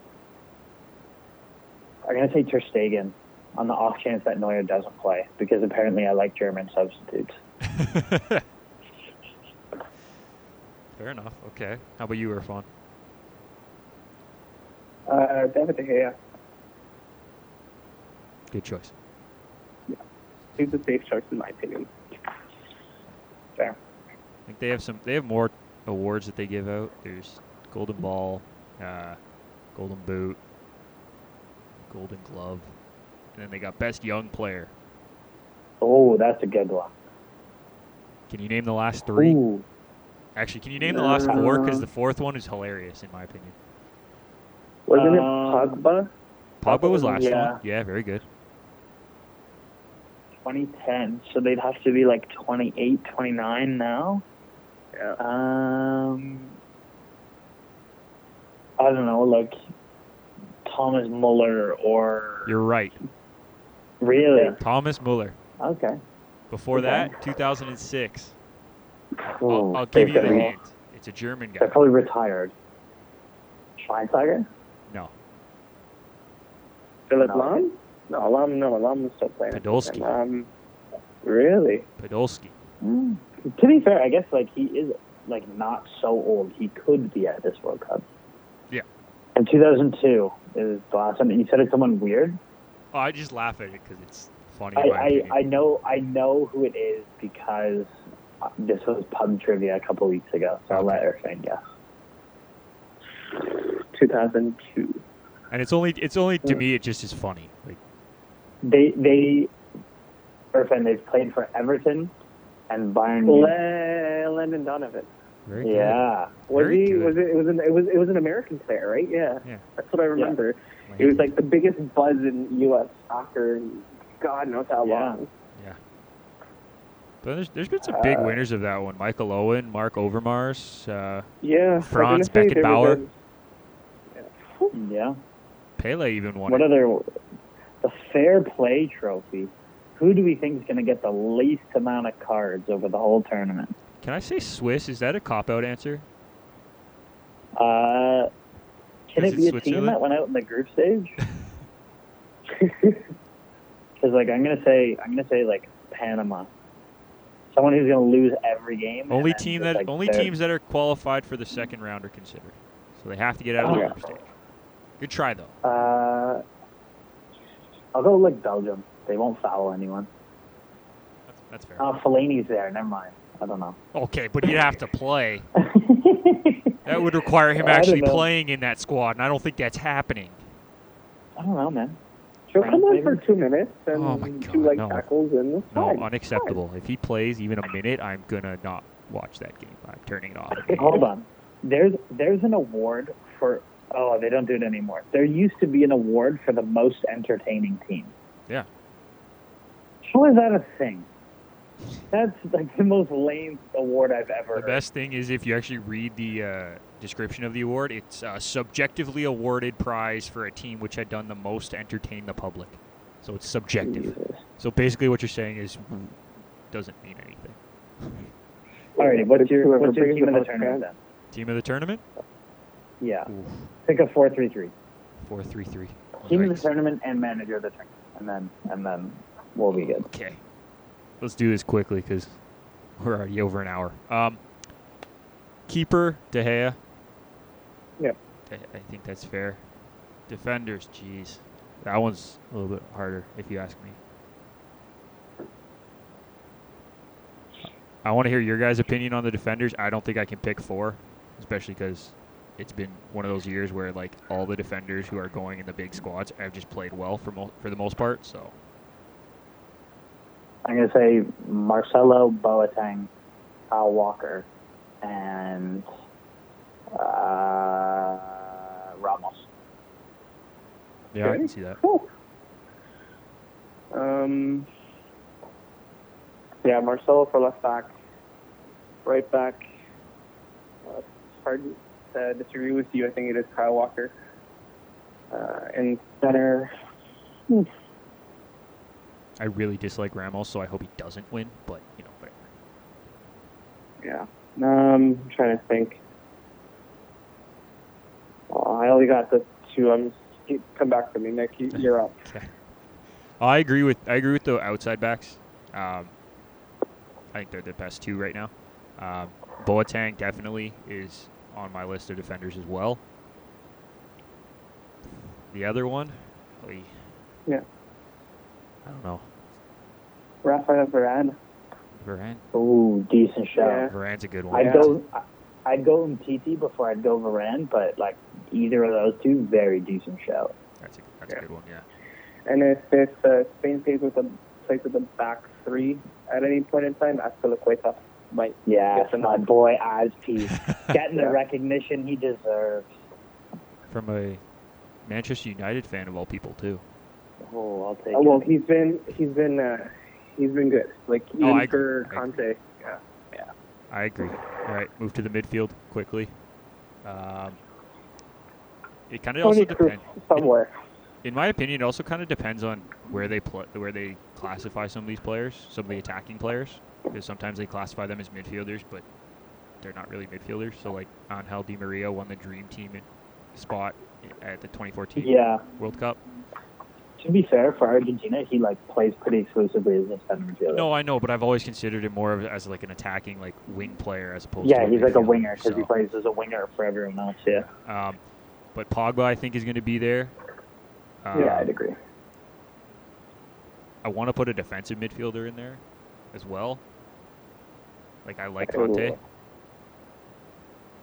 Speaker 2: I'm gonna say Ter Stegen on the off chance that Neuer doesn't play because apparently I like German substitutes.
Speaker 1: Fair enough. Okay. How about you, Irfan?
Speaker 3: uh, David De Gea,
Speaker 1: Good choice. Yeah.
Speaker 3: he's a safe choice in my opinion.
Speaker 2: Fair.
Speaker 1: I think they have some. They have more awards that they give out. There's Golden Ball, uh, Golden Boot, Golden Glove, and then they got Best Young Player.
Speaker 2: Oh, that's a good one.
Speaker 1: Can you name the last three?
Speaker 2: Ooh.
Speaker 1: Actually, can you name the last four? Because
Speaker 2: Uh,
Speaker 1: the fourth one is hilarious, in my opinion.
Speaker 3: Wasn't it
Speaker 2: Um,
Speaker 3: Pogba?
Speaker 1: Pogba was last
Speaker 2: yeah.
Speaker 1: one. Yeah, very good.
Speaker 2: 2010, so they'd have to be like 28, 29 now.
Speaker 3: Yeah.
Speaker 2: Um, I don't know, like Thomas Muller or
Speaker 1: You're right.
Speaker 2: really?
Speaker 1: Thomas Muller.
Speaker 2: Okay.
Speaker 1: Before
Speaker 2: Okay.
Speaker 1: that, 2006. I'll, I'll give you the
Speaker 2: got-
Speaker 1: hint. It's a German guy.
Speaker 2: They're
Speaker 1: guy.
Speaker 2: probably retired. Schweinsteiger?
Speaker 1: No.
Speaker 3: Philip
Speaker 2: No.
Speaker 3: Lahm? No, Lahm, no, Lahm was still playing.
Speaker 1: Podolski.
Speaker 3: Um, really?
Speaker 1: Podolski.
Speaker 2: Mm. To be fair, I guess like he is like not so old. He could be at this World Cup.
Speaker 1: Yeah.
Speaker 2: In 2002 is the last time. You said it's someone weird.
Speaker 1: Oh, I just laugh at it because it's funny.
Speaker 2: I, I. I know I know who it is because uh, this was pub trivia a couple weeks ago, so I'll let Irfan guess.
Speaker 3: 2002.
Speaker 1: and it's only it's only to me it just is funny. Like
Speaker 2: They they Irfan they've played for Everton and Bayern. Munich.
Speaker 3: Le- Landon Donovan.
Speaker 1: Very good.
Speaker 2: Yeah,
Speaker 3: Was
Speaker 1: Very
Speaker 3: he?
Speaker 1: good.
Speaker 3: Was it? It was an. It was. It was an American player, right? Yeah.
Speaker 1: Yeah.
Speaker 3: That's what I remember.
Speaker 1: My
Speaker 3: It was like the biggest buzz in U.S. soccer. in God knows how
Speaker 2: Yeah.
Speaker 3: long. Yeah.
Speaker 1: But there's, there's been some big
Speaker 2: Uh,
Speaker 1: winners of that one. Michael Owen, Mark Overmars, uh,
Speaker 3: Yeah. I was
Speaker 1: Franz
Speaker 3: gonna say they were
Speaker 1: Beckenbauer.
Speaker 2: yeah.
Speaker 1: Pele even won.
Speaker 2: What
Speaker 1: it.
Speaker 2: other the Fair Play Trophy? Who do we think is going to get the least amount of cards over the whole tournament?
Speaker 1: Can I say Swiss? Is that a cop out answer?
Speaker 2: Uh, can
Speaker 1: Is
Speaker 2: it
Speaker 1: it
Speaker 2: be a team that went out in the group stage? Because like I'm gonna say I'm gonna say like Panama, someone who's gonna lose every game.
Speaker 1: Only team that
Speaker 2: like,
Speaker 1: only teams that are qualified for the second round are considered. So they have to get out of the
Speaker 2: Okay.
Speaker 1: group stage. Good try though.
Speaker 2: Uh, I'll go like Belgium. They won't foul anyone.
Speaker 1: That's, that's fair.
Speaker 2: Oh, Fellaini's there. Never mind. I don't know.
Speaker 1: Okay, but he'd have to play. That would require him
Speaker 2: I
Speaker 1: actually playing in that squad, and I don't think that's happening.
Speaker 2: I don't know, man.
Speaker 3: He'll come on for two minutes oh and
Speaker 1: Oh my
Speaker 3: do
Speaker 1: God,
Speaker 3: like
Speaker 1: no.
Speaker 3: tackles and it's
Speaker 1: No,
Speaker 3: fine.
Speaker 1: unacceptable. If he plays even a minute, I'm gonna not watch that game. I'm turning it off.
Speaker 2: Hold on. There's there's an award for oh they don't do it anymore. There used to be an award for the most entertaining team.
Speaker 1: Yeah.
Speaker 2: How is that a thing? That's like the most lame award I've ever
Speaker 1: The
Speaker 2: heard.
Speaker 1: best thing is if you actually read the uh, description of the award, it's a subjectively awarded prize for a team which had done the most to entertain the public. So it's subjective.
Speaker 2: Jesus.
Speaker 1: So basically, what you're saying is doesn't mean anything.
Speaker 2: Alrighty, what's your what's your team of the tournament then?
Speaker 1: Team of the tournament?
Speaker 2: Yeah,
Speaker 1: Oof,
Speaker 2: pick a four three three.
Speaker 1: four three three.
Speaker 2: Team of the tournament and manager of the tournament, and then and then we'll be good.
Speaker 1: Okay, let's do this quickly because we're already over an hour. Um, keeper De Gea.
Speaker 3: Yep.
Speaker 1: I, I think that's fair. Defenders, jeez, that one's a little bit harder if you ask me. I want to hear your guys' opinion on the defenders. I don't think I can pick four, especially because it's been one of those years where like all the defenders who are going in the big squads have just played well for mo- for the most part. So
Speaker 2: I'm gonna say Marcelo Boateng, Kyle Walker, and uh, Ramos.
Speaker 1: yeah, I can see that.
Speaker 3: Cool. Um, yeah, Marcelo for left back, right back. Uh, it's hard to disagree with you. I think it is Kyle Walker. Uh, and center,
Speaker 1: I really dislike Ramos, so I hope he doesn't win. But you know, whatever.
Speaker 3: yeah. Um, I'm trying to think. Oh, I only got the two. I'm just, come back to me, Nick. You, you're up. okay.
Speaker 1: I agree with I agree with the outside backs. Um, I think they're the best two right now. Um, Boateng definitely is on my list of defenders as well. The other one,
Speaker 3: Yeah.
Speaker 1: I don't know.
Speaker 3: Rafael Varane.
Speaker 1: Varane.
Speaker 2: Ooh, decent shout.
Speaker 3: Yeah.
Speaker 1: Varane's a good one.
Speaker 2: I'd
Speaker 3: Yeah.
Speaker 2: go. I'd go Titi before I'd go Varane, but like either of those two, very decent shout.
Speaker 1: That's a that's
Speaker 3: Yeah.
Speaker 1: a good one. Yeah.
Speaker 3: And if if uh, Spain plays with a plays with a back three at any point in time, Azpilicueta might.
Speaker 2: Yeah,
Speaker 3: Yes, and
Speaker 2: my
Speaker 3: no.
Speaker 2: boy Azpi getting
Speaker 3: Yeah.
Speaker 2: the recognition he deserves.
Speaker 1: From a Manchester United fan of all people too.
Speaker 2: Oh, I'll take
Speaker 3: Oh, well,
Speaker 2: it.
Speaker 3: he's been he's been uh, he's been good. Like even
Speaker 1: Oh, I
Speaker 3: for
Speaker 1: agree. I
Speaker 3: Conte. Yeah. yeah.
Speaker 1: I agree. All right, move to the midfield quickly. Um, it kind of also depends.
Speaker 3: somewhere.
Speaker 1: In my opinion, it also kind of depends on where they pl- where they classify some of these players, some of the attacking players, because sometimes they classify them as midfielders, but they're not really midfielders. So like Angel Di Maria won the dream team spot at the 2014
Speaker 2: Yeah.
Speaker 1: World Cup.
Speaker 2: To be fair, for Argentina, he like plays pretty exclusively as a center midfielder.
Speaker 1: No, I know, but I've always considered him more of as like an attacking like wing player as opposed
Speaker 2: yeah,
Speaker 1: to
Speaker 2: he's like a winger because he plays as a winger for everyone else. Yeah.
Speaker 1: Um, but Pogba, I think, is going to be there.
Speaker 2: yeah,
Speaker 1: Um,
Speaker 2: I'd agree.
Speaker 1: I want to put a defensive midfielder in there as well. Like I like. Kanté.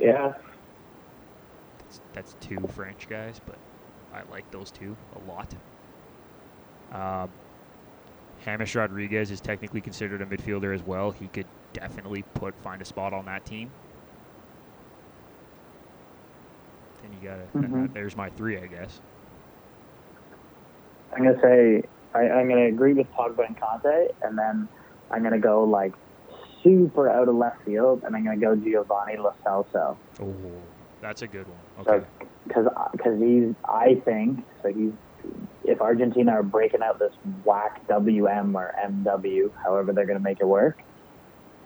Speaker 3: Yeah.
Speaker 1: That's, that's two French guys, but I like those two a lot. Um, James Rodriguez is technically considered a midfielder as well. He could definitely put find a spot on that team. Then you gotta. and
Speaker 2: Mhm.
Speaker 1: that- there's my three, I guess.
Speaker 2: I'm gonna say I, I'm gonna agree with Pogba and Kanté, and then I'm gonna go like super out of left field, and I'm gonna go Giovanni Lo Celso
Speaker 1: Oh, that's a good one. Okay.
Speaker 2: because because he's I think so he's if Argentina are breaking out this whack WM or MW, however they're gonna make it work.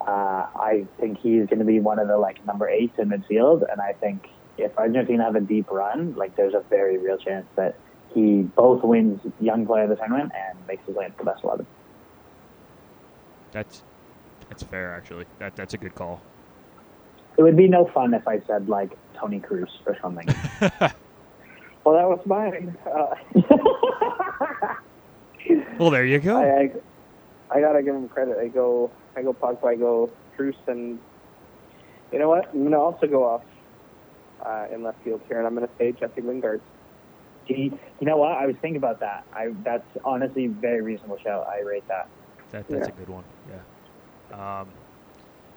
Speaker 2: Uh, I think he's going to be one of the like number eights in midfield, and I think if Argentina have a deep run, like there's a very real chance that he both wins Young Player of the Tournament and makes his way into the best eleven.
Speaker 1: That's that's fair actually. That that's a good call.
Speaker 2: It would be no fun if I said like Toni Kroos or something.
Speaker 3: Well, that was mine. Uh,
Speaker 1: well, there you go.
Speaker 3: I, I I gotta give him credit. I go I go Pogba. I go Kroos, and you know what? I'm gonna also go off uh, in left field here, and I'm gonna say Jesse Lingard.
Speaker 2: Gee, you know what? I was thinking about that. I that's honestly a very reasonable shout. I rate that.
Speaker 1: That that's
Speaker 3: Yeah.
Speaker 1: a good one. Yeah. Um,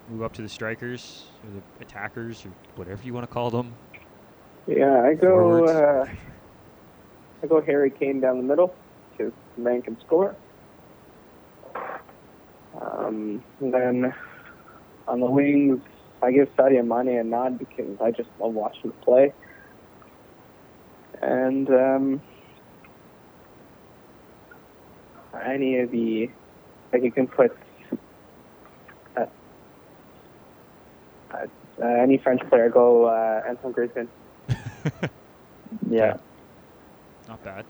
Speaker 1: move up to the strikers or the attackers or whatever you want to call them.
Speaker 3: Yeah, I go. Uh, I go Harry Kane down the middle because the man can score. Um, then on the wings, I give Sadio Mane a nod because I just love watching him play. And um, any of the, like you can put uh, uh, any French player, go uh, Antoine Griezmann.
Speaker 2: Yeah.
Speaker 1: Not bad.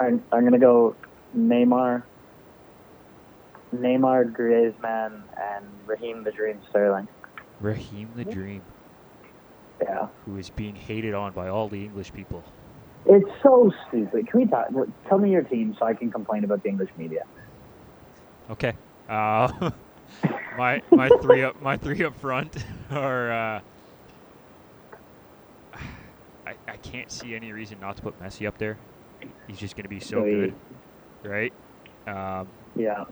Speaker 2: I'm, I'm going to go Neymar, Neymar, Griezmann, and Raheem the Dream Sterling.
Speaker 1: Raheem the Dream,
Speaker 2: Yeah.
Speaker 1: who is being hated on by all the English people.
Speaker 2: It's so stupid. Can we talk? Tell me your team so I can complain about the English media.
Speaker 1: Okay. Uh, my my three up my three up front are. Uh, I I can't see any reason not to put Messi up there. He's just going to be so
Speaker 2: Really?
Speaker 1: good, right? Um,
Speaker 2: Yeah.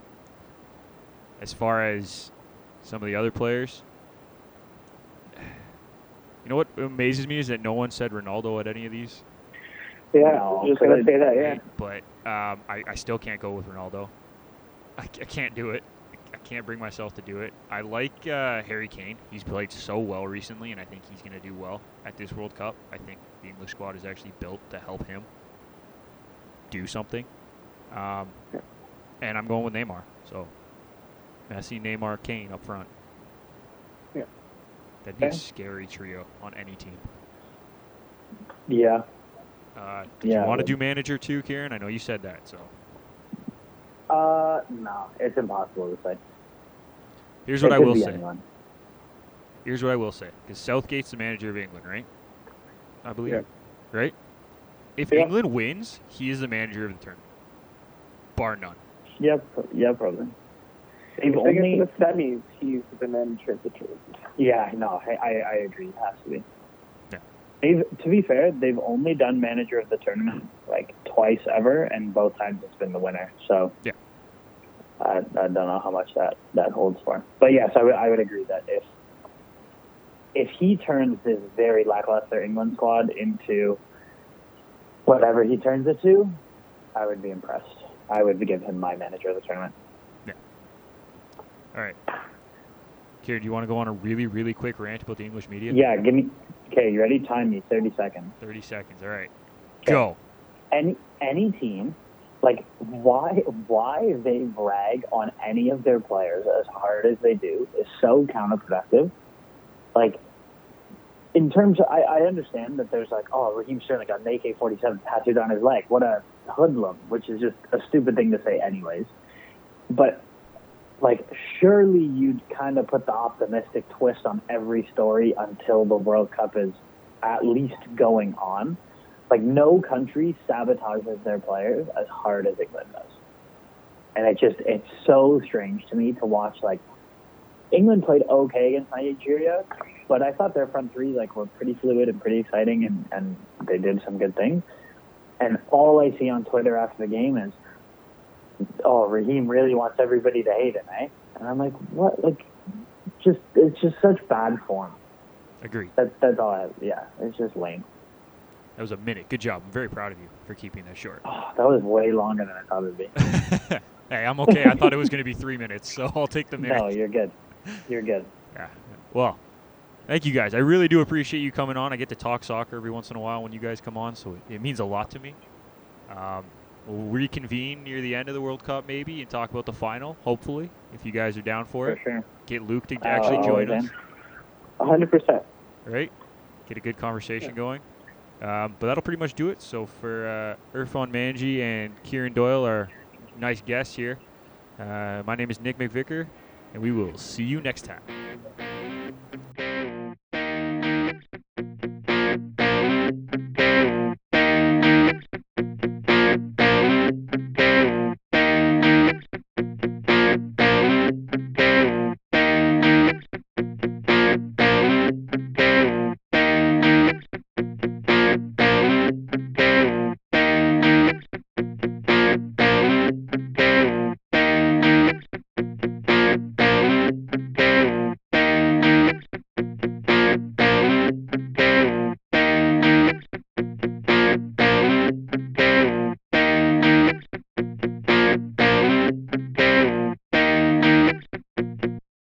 Speaker 1: as far as some of the other players, you know what amazes me is that no one said Ronaldo at any of these.
Speaker 3: Yeah,
Speaker 2: No,
Speaker 3: just gonna say that. Yeah.
Speaker 1: But um, I, I still can't go with Ronaldo. I can't do it. I can't bring myself to do it. I like uh, Harry Kane. He's played so well recently, and I think he's going to do well at this World Cup. I think the English squad is actually built to help him do something. Um, and I'm going with Neymar. So Messi, Neymar, Kane up front.
Speaker 3: Yeah.
Speaker 1: That'd be a scary trio on any team.
Speaker 2: Yeah.
Speaker 1: Uh,
Speaker 2: Yeah,
Speaker 1: you want to do manager too, Kieran? I know you said that. So
Speaker 2: Uh, no, it's impossible to say.
Speaker 1: here's what
Speaker 2: It
Speaker 1: I will say.
Speaker 2: anyone.
Speaker 1: Here's what I will say. Because Southgate's the manager of England, right? I believe.
Speaker 3: Yeah.
Speaker 1: Right? If
Speaker 3: Yeah.
Speaker 1: England wins, he is the manager of the tournament. Bar none.
Speaker 2: Yeah, pro- yeah, probably. They've
Speaker 3: If they get
Speaker 2: only,
Speaker 3: to the semis, he's the manager of the tournament.
Speaker 2: yeah, no, I, I, I agree. It has to be. They've, to be fair, they've only done manager of the tournament like twice ever, and both times it's been the winner. So
Speaker 1: Yeah.
Speaker 2: I, I don't know how much that, that holds for. But yes, I would I would agree that if if he turns this very lackluster England squad into whatever he turns it to, I would be impressed. I would give him my manager of the tournament. Yeah.
Speaker 1: All right. Kieran, do you want to go on a really, really quick rant about the English media?
Speaker 2: Yeah, give me. Okay, you ready? Time me. Thirty seconds.
Speaker 1: 30 seconds. All right.
Speaker 2: Okay.
Speaker 1: Go.
Speaker 2: Any any team, like why why they brag on any of their players as hard as they do is so counterproductive. Like, in terms of, I, I understand that there's like, oh, Raheem Sterling got an AK-47 tattooed on his leg. What a hoodlum, which is just a stupid thing to say, anyways. But like surely you'd kind of put the optimistic twist on every story until the World Cup is at least going on. Like no country sabotages their players as hard as England does. And it just it's so strange to me to watch like England played okay against Nigeria, but I thought their front three like were pretty fluid and pretty exciting and, and they did some good things. And all I see on Twitter after the game is oh, Raheem really wants everybody to hate him, eh? And I'm like, what? Like, just it's just such bad form.
Speaker 1: Agreed.
Speaker 2: That's that's all. I have. Yeah, it's just lame.
Speaker 1: That was a minute. Good job. I'm very proud of you for keeping that short.
Speaker 2: Oh, that was way longer than I thought it'd be.
Speaker 1: hey, I'm okay. I thought it was going to be three minutes, so I'll take the minute.
Speaker 2: no, you're good. You're good.
Speaker 1: Yeah. Well, thank you guys. I really do appreciate you coming on. I get to talk soccer every once in a while when you guys come on, so it, it means a lot to me. Um, we'll reconvene near the end of the World Cup maybe and talk about the final, hopefully, if you guys are down for
Speaker 2: For
Speaker 1: it.
Speaker 2: sure.
Speaker 1: Get Luke to
Speaker 2: Uh,
Speaker 1: actually join
Speaker 2: always
Speaker 1: us,
Speaker 3: hundred percent.
Speaker 1: right? Get a good conversation going. Um, but that'll pretty much do it. So for uh, Irfan Manji and Kieran Doyle, our nice guests here, uh, my name is Nick McVicker, and we will see you next time.